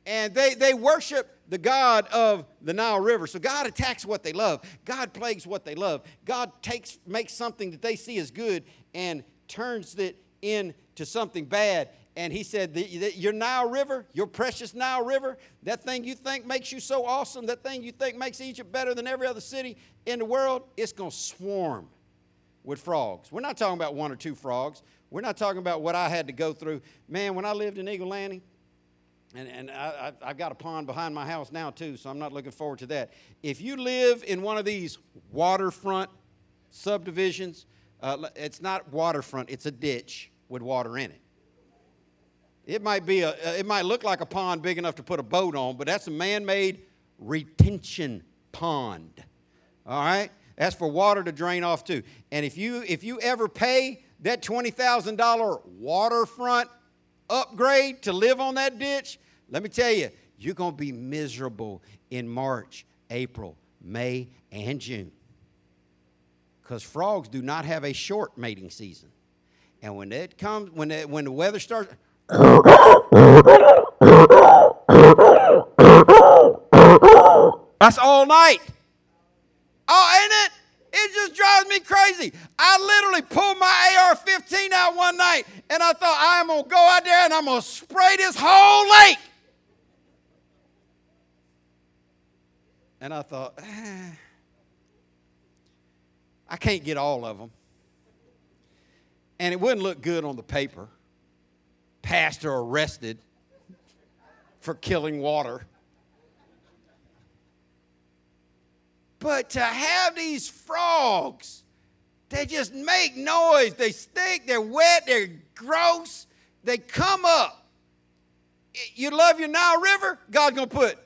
and they, they worship the God of the Nile River. So God attacks what they love. God plagues what they love. God takes makes something that they see as good and turns it into something bad. And he said, the, the, Your Nile River, your precious Nile River, that thing you think makes you so awesome, that thing you think makes Egypt better than every other city in the world, it's going to swarm with frogs. We're not talking about one or two frogs. We're not talking about what I had to go through. Man, when I lived in Eagle Landing, and, and I, have got a pond behind my house now, too, so I'm not looking forward to that. If you live in one of these waterfront subdivisions, uh, it's not waterfront, it's a ditch with water in it. It might be a, uh, it might look like a pond big enough to put a boat on, but that's a man-made retention pond. All right, that's for water to drain off too. And if you if you ever pay that twenty thousand dollar waterfront upgrade to live on that ditch, let me tell you, you're gonna be miserable in March, April, May, and June. Because frogs do not have a short mating season. And when it comes, when, it, when the weather starts, that's all night. Oh, ain't it? It just drives me crazy. I literally pulled my AR 15 out one night and I thought, I'm going to go out there and I'm going to spray this whole lake. And I thought, eh, I can't get all of them. And it wouldn't look good on the paper. Pastor arrested for killing water. But to have these frogs, they just make noise. They stink, they're wet, they're gross. They come up. You love your Nile River? God's going to put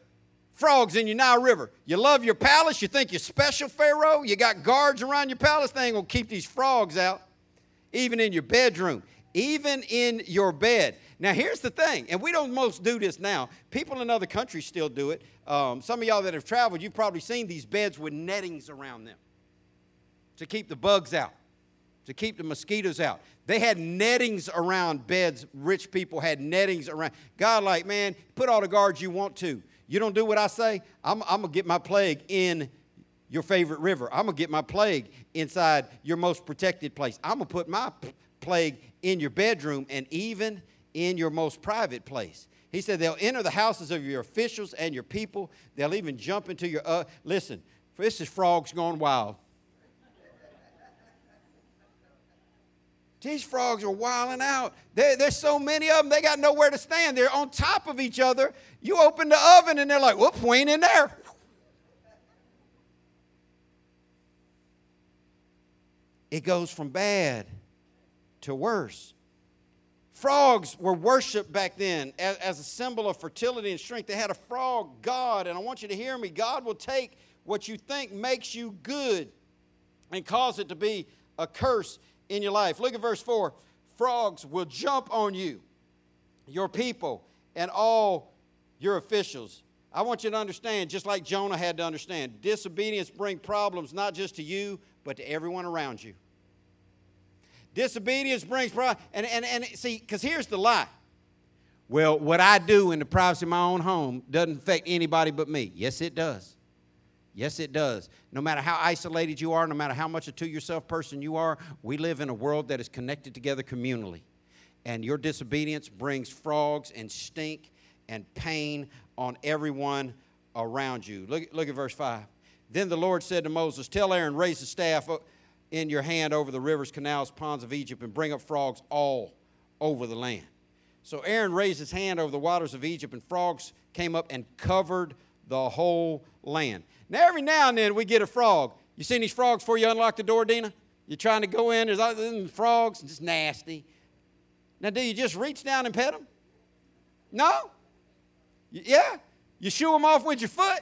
frogs in your Nile River. You love your palace? You think you're special, Pharaoh? You got guards around your palace? They ain't to keep these frogs out even in your bedroom, even in your bed. Now, here's the thing, and we don't most do this now. People in other countries still do it. Um, some of y'all that have traveled, you've probably seen these beds with nettings around them to keep the bugs out, to keep the mosquitoes out. They had nettings around beds. Rich people had nettings around. God, like, man, put all the guards you want to. You don't do what I say, I'm, I'm going to get my plague in your favorite river. I'm going to get my plague inside your most protected place. I'm going to put my p- plague in your bedroom and even in your most private place. He said, They'll enter the houses of your officials and your people. They'll even jump into your. Uh, listen, this is frogs gone wild. These frogs are wilding out. There, there's so many of them, they got nowhere to stand. They're on top of each other. You open the oven and they're like, whoops, we ain't in there. it goes from bad to worse. Frogs were worshiped back then as, as, a symbol of fertility and strength. They had a frog god, and I want you to hear me. God will take what you think makes you good and cause it to be a curse in your life. Look at verse 4 Frogs will jump on you, your people, and all your officials. I want you to understand, just like Jonah had to understand, disobedience brings problems not just to you, but to everyone around you. Disobedience brings pride. And, and, and see, because here's the lie. Well, what I do in the privacy of my own home doesn't affect anybody but me. Yes, it does. Yes, it does. No matter how isolated you are, no matter how much a to yourself person you are, we live in a world that is connected together communally. And your disobedience brings frogs and stink and pain on everyone around you. Look, look at verse 5. Then the Lord said to Moses, Tell Aaron, raise the staff in your hand over the rivers, canals, ponds of Egypt, and bring up frogs all over the land. So Aaron raised his hand over the waters of Egypt, and frogs came up and covered the whole land. Now, every now and then we get a frog. You seen these frogs before you unlock the door, Dina? You're trying to go in, there's other frogs, it's nasty. Now, do you just reach down and pet them? No? Yeah? You shoo them off with your foot?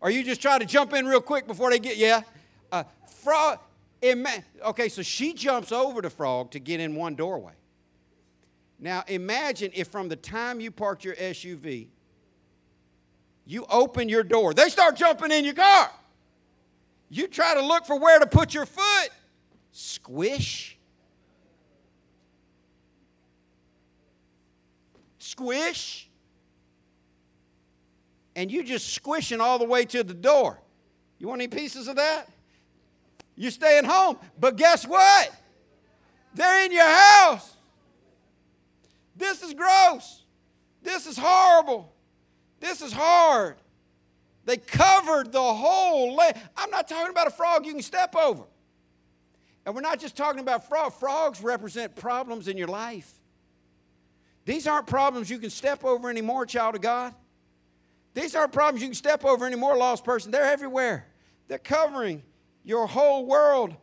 Or you just try to jump in real quick before they get, yeah? Uh, frog, Ima- okay, so she jumps over the frog to get in one doorway. Now imagine if from the time you parked your SUV, you open your door, they start jumping in your car. You try to look for where to put your foot. Squish. Squish. and you just squishing all the way to the door. You want any pieces of that? You're staying home. But guess what? They're in your house. This is gross. This is horrible. This is hard. They covered the whole land. I'm not talking about a frog you can step over. And we're not just talking about frogs. Frogs represent problems in your life. These aren't problems you can step over anymore, child of God. These aren't problems you can step over anymore, lost person. They're everywhere. They're covering your whole world.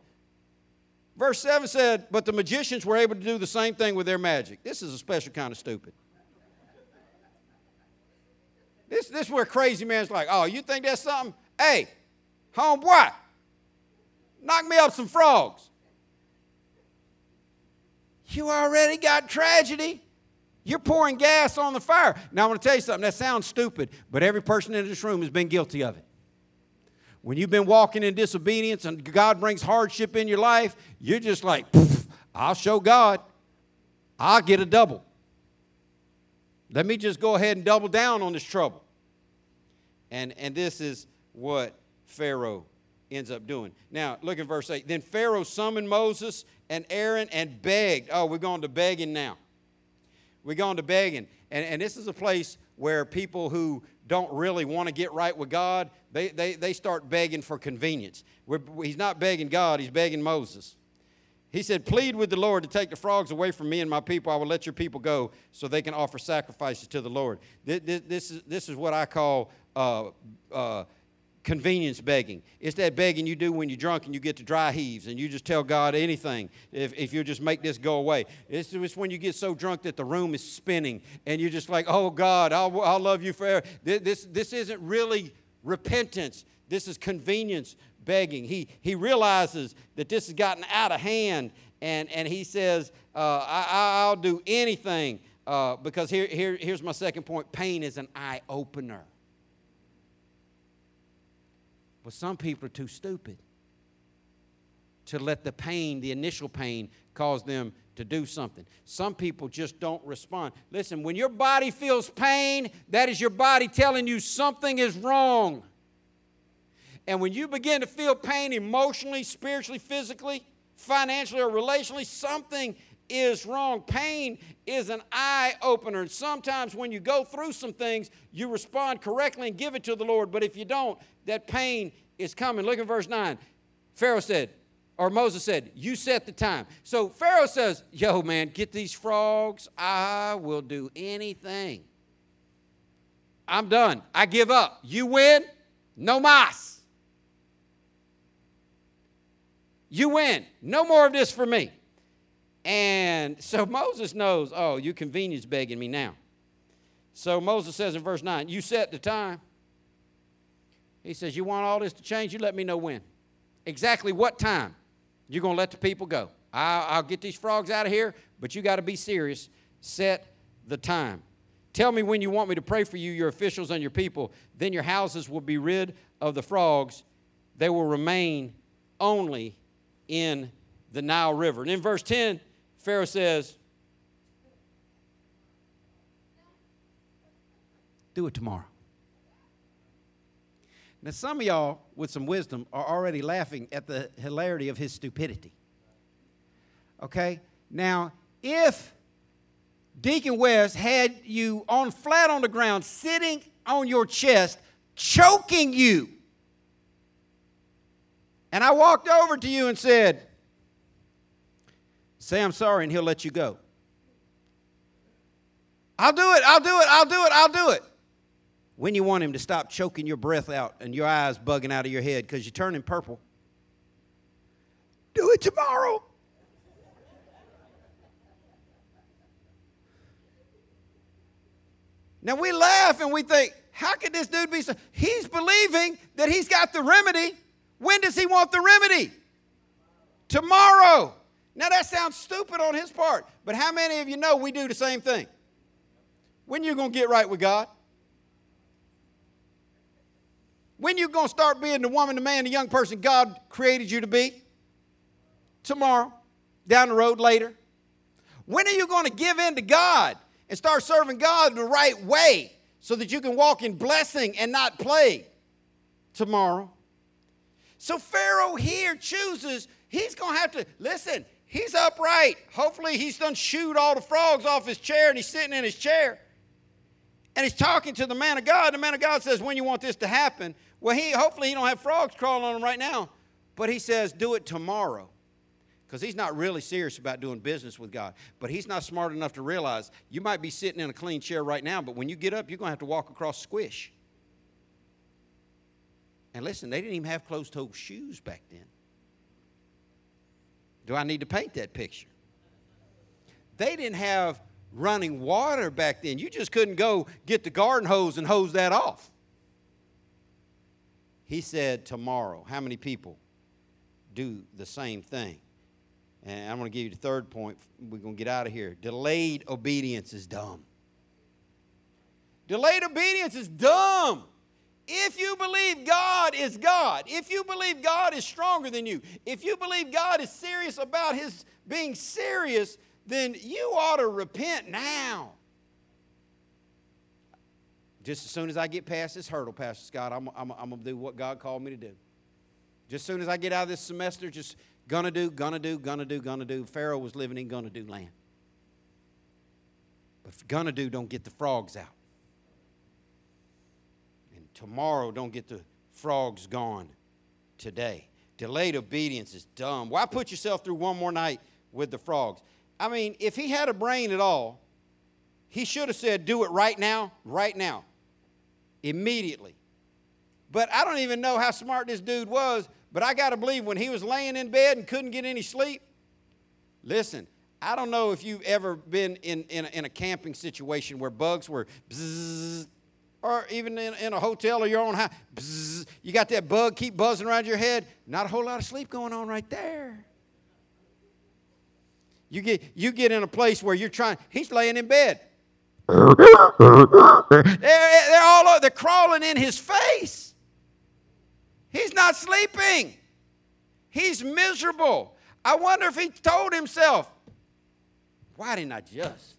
Verse 7 said, But the magicians were able to do the same thing with their magic. This is a special kind of stupid. This, this is where crazy man's like, Oh, you think that's something? Hey, homeboy, knock me up some frogs. You already got tragedy. You're pouring gas on the fire. Now, I want to tell you something. That sounds stupid, but every person in this room has been guilty of it. When you've been walking in disobedience and God brings hardship in your life, you're just like, I'll show God. I'll get a double. Let me just go ahead and double down on this trouble. And, and this is what Pharaoh ends up doing. Now, look at verse 8. Then Pharaoh summoned Moses and Aaron and begged. Oh, we're going to begging now. We're going to begging. And, and this is a place where people who don't really want to get right with God, they, they, they start begging for convenience. We're, he's not begging God, he's begging Moses. He said, Plead with the Lord to take the frogs away from me and my people. I will let your people go so they can offer sacrifices to the Lord. This, this, this is, this is what I call uh, uh, convenience begging. It's that begging you do when you're drunk and you get to dry heaves and you just tell God anything if, if you just make this go away. It's, it's when you get so drunk that the room is spinning and you're just like, oh God, I'll, I'll love you forever. This, this isn't really repentance, this is convenience begging. He, he realizes that this has gotten out of hand and, and he says, uh, I, will do anything. Uh, because here, here, here's my second point pain is an eye opener. But some people are too stupid to let the pain, the initial pain, cause them to do something. Some people just don't respond. Listen, when your body feels pain, that is your body telling you something is wrong. And when you begin to feel pain emotionally, spiritually, physically, financially, or relationally, something is wrong. Pain is an eye opener. And sometimes when you go through some things, you respond correctly and give it to the Lord. But if you don't, that pain is coming. Look at verse 9. Pharaoh said, or Moses said, You set the time. So Pharaoh says, Yo, man, get these frogs. I will do anything. I'm done. I give up. You win. No mas. You win. No more of this for me. And so Moses knows, oh, you convenience begging me now. So Moses says in verse 9, You set the time. He says, You want all this to change? You let me know when. Exactly what time you're going to let the people go. I'll, I'll get these frogs out of here, but you got to be serious. Set the time. Tell me when you want me to pray for you, your officials, and your people. Then your houses will be rid of the frogs. They will remain only in the Nile River. And in verse 10, Pharaoh says, Do it tomorrow. Now, some of y'all with some wisdom are already laughing at the hilarity of his stupidity. Okay? Now, if Deacon West had you on flat on the ground, sitting on your chest, choking you, and I walked over to you and said, Say I'm sorry, and he'll let you go. I'll do it, I'll do it, I'll do it, I'll do it. When you want him to stop choking your breath out and your eyes bugging out of your head because you're turning purple. Do it tomorrow. Now we laugh and we think, how could this dude be so? He's believing that he's got the remedy. When does he want the remedy? Tomorrow. Now that sounds stupid on his part, but how many of you know we do the same thing? When you going to get right with God? When you going to start being the woman, the man, the young person God created you to be? Tomorrow, down the road later. When are you going to give in to God and start serving God the right way so that you can walk in blessing and not plague tomorrow. So Pharaoh here chooses, he's going to have to, listen, he's upright. Hopefully he's done shoot all the frogs off his chair and he's sitting in his chair. And he's talking to the man of God. The man of God says, when you want this to happen? Well, he hopefully he don't have frogs crawling on him right now. But he says, do it tomorrow. Because he's not really serious about doing business with God. But he's not smart enough to realize you might be sitting in a clean chair right now, but when you get up, you're going to have to walk across squish. And listen, they didn't even have closed toe shoes back then. Do I need to paint that picture? They didn't have running water back then. You just couldn't go get the garden hose and hose that off. He said, Tomorrow. How many people do the same thing? And I'm going to give you the third point. We're going to get out of here. Delayed obedience is dumb. Delayed obedience is dumb. If you believe God is God, if you believe God is stronger than you, if you believe God is serious about his being serious, then you ought to repent now. Just as soon as I get past this hurdle, Pastor Scott, I'm, I'm, I'm going to do what God called me to do. Just as soon as I get out of this semester, just gonna do, gonna do, gonna do, gonna do. Pharaoh was living in gonna do land. But gonna do don't get the frogs out tomorrow don't get the frogs gone today. Delayed obedience is dumb. Why put yourself through one more night with the frogs? I mean, if he had a brain at all, he should have said, Do it right now, right now, immediately. But I don't even know how smart this dude was, but I got to believe when he was laying in bed and couldn't get any sleep. Listen, I don't know if you've ever been in, in, a, in a camping situation where bugs were bzzz, or even in, in a hotel or your own house, bzz, you got that bug keep buzzing around your head. Not a whole lot of sleep going on right there. You get, you get in a place where you're trying, he's laying in bed. they're, they're all they're crawling in his face. He's not sleeping. He's miserable. I wonder if he told himself, why didn't I just?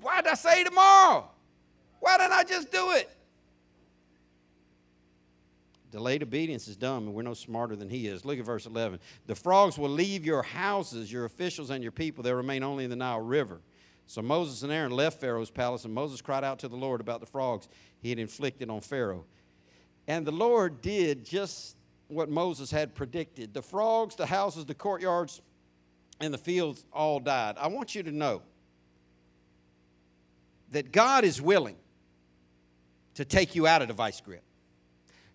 Why did I say tomorrow? Why didn't I just do it? Delayed obedience is dumb, and we're no smarter than he is. Look at verse 11. The frogs will leave your houses, your officials, and your people. They'll remain only in the Nile River. So Moses and Aaron left Pharaoh's palace, and Moses cried out to the Lord about the frogs he had inflicted on Pharaoh. And the Lord did just what Moses had predicted. The frogs, the houses, the courtyards, and the fields all died. I want you to know that God is willing to take you out of the vice grip.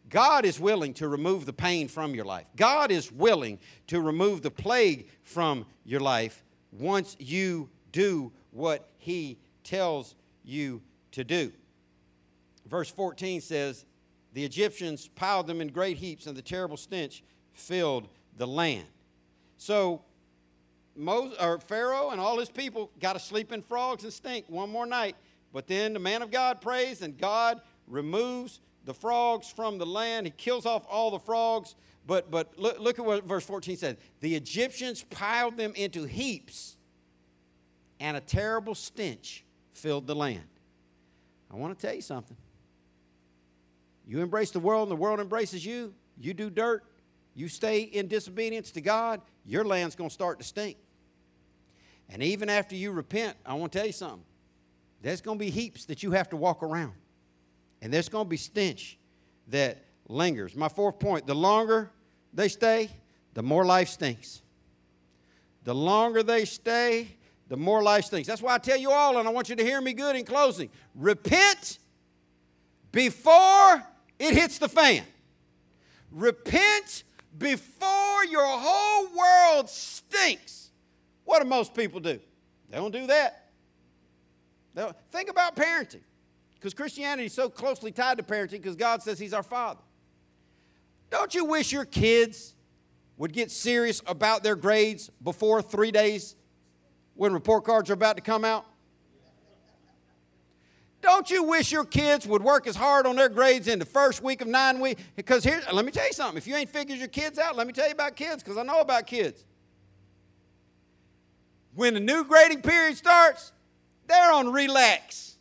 God is willing to remove the pain from your life. God is willing to remove the plague from your life once you do what He tells you to do. Verse 14 says, The Egyptians piled them in great heaps, and the terrible stench filled the land. So, Moses, or Pharaoh and all his people got to sleep in frogs and stink one more night but then the man of God prays, and God removes the frogs from the land. He kills off all the frogs. But, but look, look at what verse 14 says. The Egyptians piled them into heaps, and a terrible stench filled the land. I want to tell you something. You embrace the world, and the world embraces you. You do dirt. You stay in disobedience to God, your land's going to start to stink. And even after you repent, I want to tell you something. There's going to be heaps that you have to walk around. And there's going to be stench that lingers. My fourth point the longer they stay, the more life stinks. The longer they stay, the more life stinks. That's why I tell you all, and I want you to hear me good in closing repent before it hits the fan. Repent before your whole world stinks. What do most people do? They don't do that. Now, think about parenting, because Christianity is so closely tied to parenting because God says He's our Father. Don't you wish your kids would get serious about their grades before three days when report cards are about to come out? Don't you wish your kids would work as hard on their grades in the first week of nine weeks? Because here, let me tell you something. If you ain't figured your kids out, let me tell you about kids because I know about kids. When the new grading period starts, they're on relax.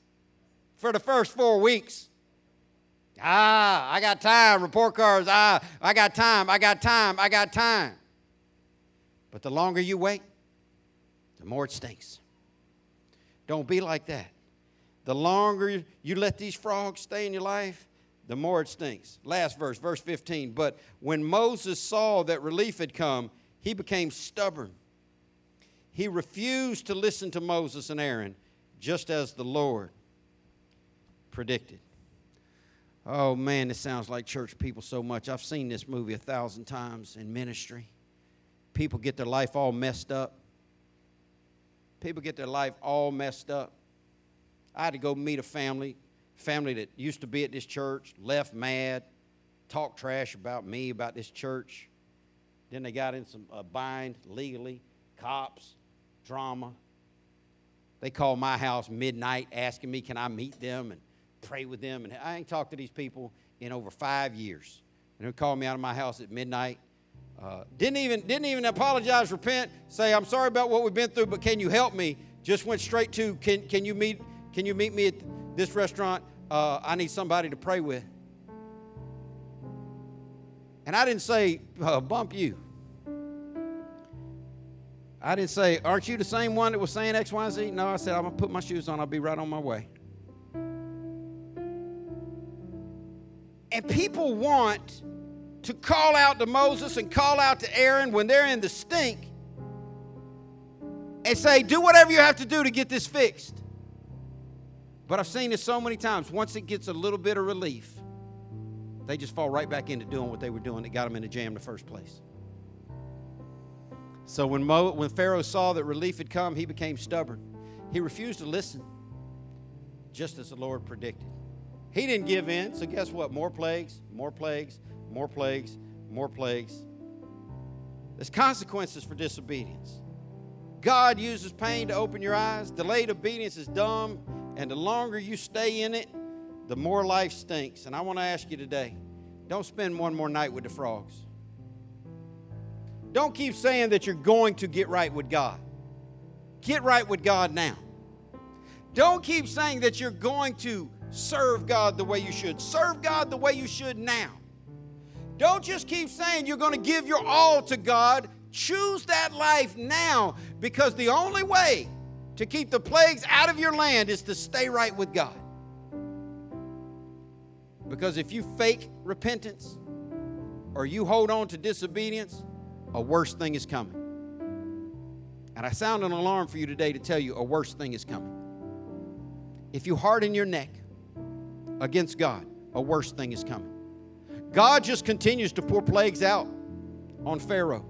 for the first four weeks. Ah, I got time. Report cards. Ah, I got time. I got time. I got time. But the longer you wait, the more it stinks. Don't be like that. The longer you let these frogs stay in your life, the more it stinks. Last verse, verse 15. But when Moses saw that relief had come, he became stubborn. He refused to listen to Moses and Aaron, just as the Lord predicted. Oh man, this sounds like church people so much. I've seen this movie a thousand times in ministry. People get their life all messed up. People get their life all messed up. I had to go meet a family, family that used to be at this church, left mad, talked trash about me, about this church. Then they got in some uh, bind legally, cops, drama. They call my house midnight asking me, can I meet them and pray with them? And I ain't talked to these people in over five years. And they called me out of my house at midnight. Uh, didn't even didn't even apologize, repent, say I'm sorry about what we've been through, but can you help me? Just went straight to can can you meet can you meet me at this restaurant? Uh, I need somebody to pray with. And I didn't say uh, bump you. I didn't say, aren't you the same one that was saying X, Y, Z? No, I said, I'm going to put my shoes on. I'll be right on my way. And people want to call out to Moses and call out to Aaron when they're in the stink and say, do whatever you have to do to get this fixed. But I've seen this so many times. Once it gets a little bit of relief, they just fall right back into doing what they were doing that got them in the jam in the first place. So when, Mo, when Pharaoh saw that relief had come, he became stubborn. He refused to listen, just as the Lord predicted. He didn't give in, so guess what? More plagues, more plagues, more plagues, more plagues. There's consequences for disobedience. God uses pain to open your eyes. Delayed obedience is dumb, and the longer you stay in it, the more life stinks. And I want to ask you today don't spend one more night with the frogs. Don't keep saying that you're going to get right with God. Get right with God now. Don't keep saying that you're going to serve God the way you should. Serve God the way you should now. Don't just keep saying you're going to give your all to God. Choose that life now because the only way to keep the plagues out of your land is to stay right with God. Because if you fake repentance or you hold on to disobedience, a worse thing is coming. And I sound an alarm for you today to tell you a worse thing is coming. If you harden your neck against God, a worse thing is coming. God just continues to pour plagues out on Pharaoh.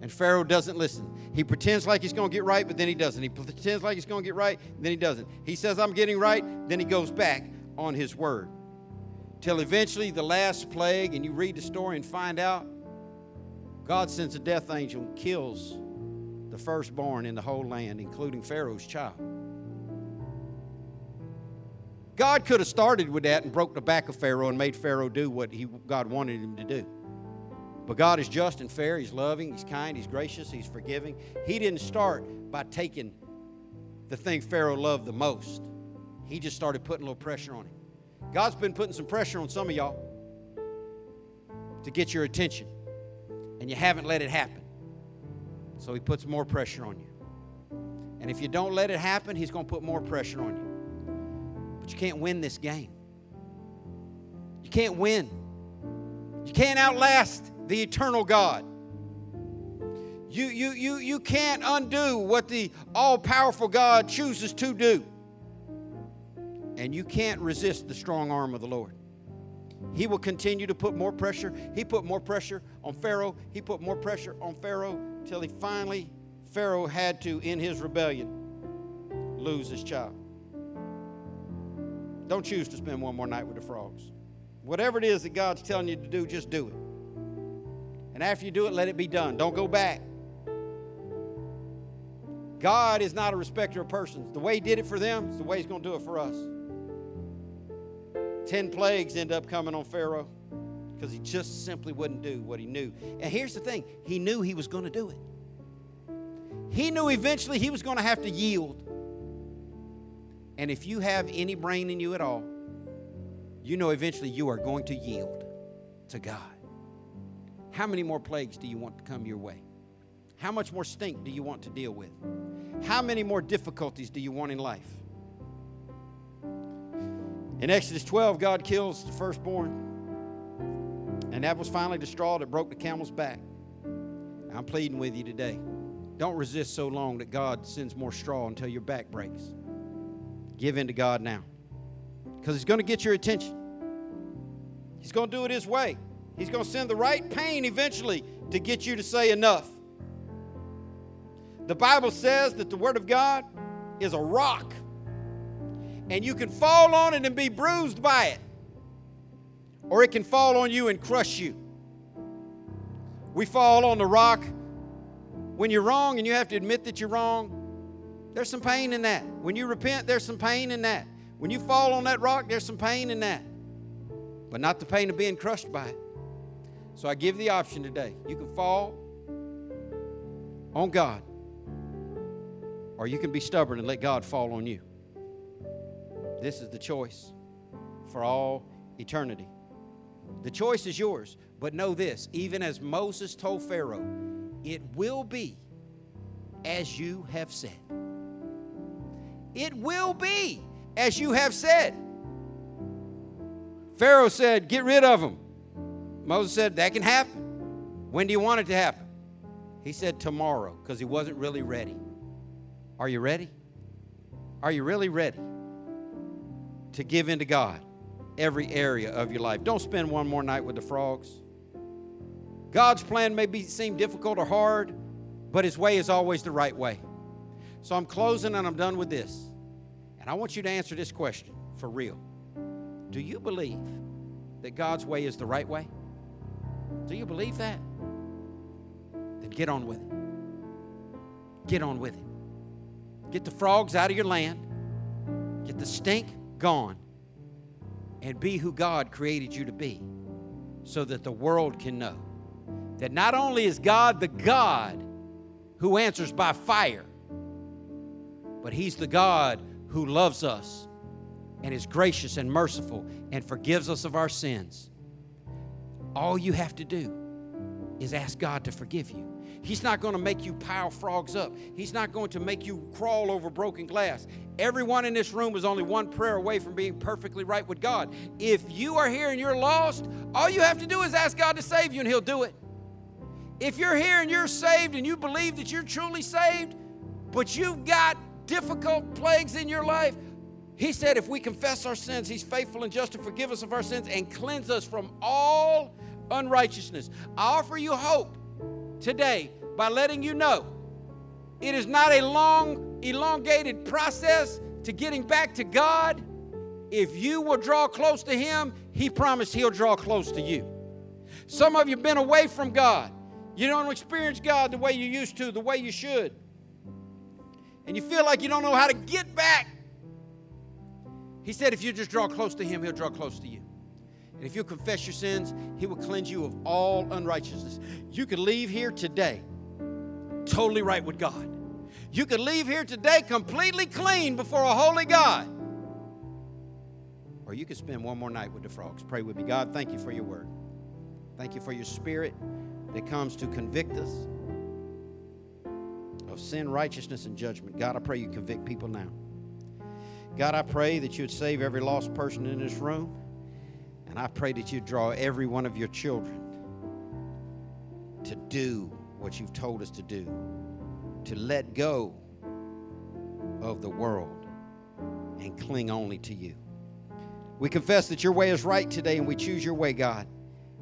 And Pharaoh doesn't listen. He pretends like he's going to get right, but then he doesn't. He pretends like he's going to get right, then he doesn't. He says, I'm getting right, then he goes back on his word. Till eventually, the last plague, and you read the story and find out, God sends a death angel and kills the firstborn in the whole land, including Pharaoh's child. God could have started with that and broke the back of Pharaoh and made Pharaoh do what he, God wanted him to do. But God is just and fair. He's loving, He's kind, He's gracious, He's forgiving. He didn't start by taking the thing Pharaoh loved the most, He just started putting a little pressure on him. God's been putting some pressure on some of y'all to get your attention, and you haven't let it happen. So He puts more pressure on you. And if you don't let it happen, He's going to put more pressure on you. But you can't win this game. You can't win. You can't outlast the eternal God. You, you, you, you can't undo what the all powerful God chooses to do. And you can't resist the strong arm of the Lord. He will continue to put more pressure. He put more pressure on Pharaoh. He put more pressure on Pharaoh till he finally, Pharaoh had to, in his rebellion, lose his child. Don't choose to spend one more night with the frogs. Whatever it is that God's telling you to do, just do it. And after you do it, let it be done. Don't go back. God is not a respecter of persons. The way He did it for them is the way He's going to do it for us. Ten plagues end up coming on Pharaoh because he just simply wouldn't do what he knew. And here's the thing he knew he was going to do it, he knew eventually he was going to have to yield. And if you have any brain in you at all, you know eventually you are going to yield to God. How many more plagues do you want to come your way? How much more stink do you want to deal with? How many more difficulties do you want in life? In Exodus 12, God kills the firstborn. And that was finally the straw that broke the camel's back. I'm pleading with you today. Don't resist so long that God sends more straw until your back breaks. Give in to God now. Because He's going to get your attention. He's going to do it His way. He's going to send the right pain eventually to get you to say enough. The Bible says that the Word of God is a rock, and you can fall on it and be bruised by it, or it can fall on you and crush you. We fall on the rock when you're wrong and you have to admit that you're wrong. There's some pain in that. When you repent, there's some pain in that. When you fall on that rock, there's some pain in that. But not the pain of being crushed by it. So I give the option today. You can fall on God, or you can be stubborn and let God fall on you. This is the choice for all eternity. The choice is yours, but know this even as Moses told Pharaoh, it will be as you have said. It will be as you have said. Pharaoh said, Get rid of them. Moses said, That can happen. When do you want it to happen? He said, Tomorrow, because he wasn't really ready. Are you ready? Are you really ready to give in to God every area of your life? Don't spend one more night with the frogs. God's plan may be, seem difficult or hard, but His way is always the right way. So I'm closing and I'm done with this. And I want you to answer this question for real. Do you believe that God's way is the right way? Do you believe that? Then get on with it. Get on with it. Get the frogs out of your land, get the stink gone, and be who God created you to be so that the world can know that not only is God the God who answers by fire, but He's the God who loves us and is gracious and merciful and forgives us of our sins. All you have to do is ask God to forgive you. He's not going to make you pile frogs up. He's not going to make you crawl over broken glass. Everyone in this room is only one prayer away from being perfectly right with God. If you are here and you're lost, all you have to do is ask God to save you and He'll do it. If you're here and you're saved and you believe that you're truly saved, but you've got difficult plagues in your life, He said if we confess our sins, He's faithful and just to forgive us of our sins and cleanse us from all unrighteousness. I offer you hope today by letting you know it is not a long, elongated process to getting back to God. If you will draw close to Him, He promised He'll draw close to you. Some of you have been away from God. You don't experience God the way you used to, the way you should. And you feel like you don't know how to get back. He said, if you just draw close to Him, He'll draw close to you. And if you'll confess your sins, He will cleanse you of all unrighteousness. You could leave here today totally right with God. You could leave here today completely clean before a holy God. Or you could spend one more night with the frogs. Pray with me. God, thank you for your word. Thank you for your spirit that comes to convict us of sin, righteousness, and judgment. God, I pray you convict people now. God, I pray that you would save every lost person in this room. And I pray that you draw every one of your children to do what you've told us to do, to let go of the world and cling only to you. We confess that your way is right today, and we choose your way, God.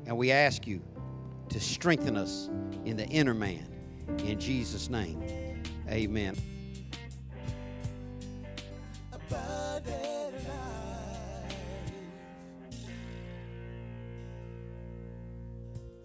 And we ask you to strengthen us in the inner man. In Jesus' name, amen.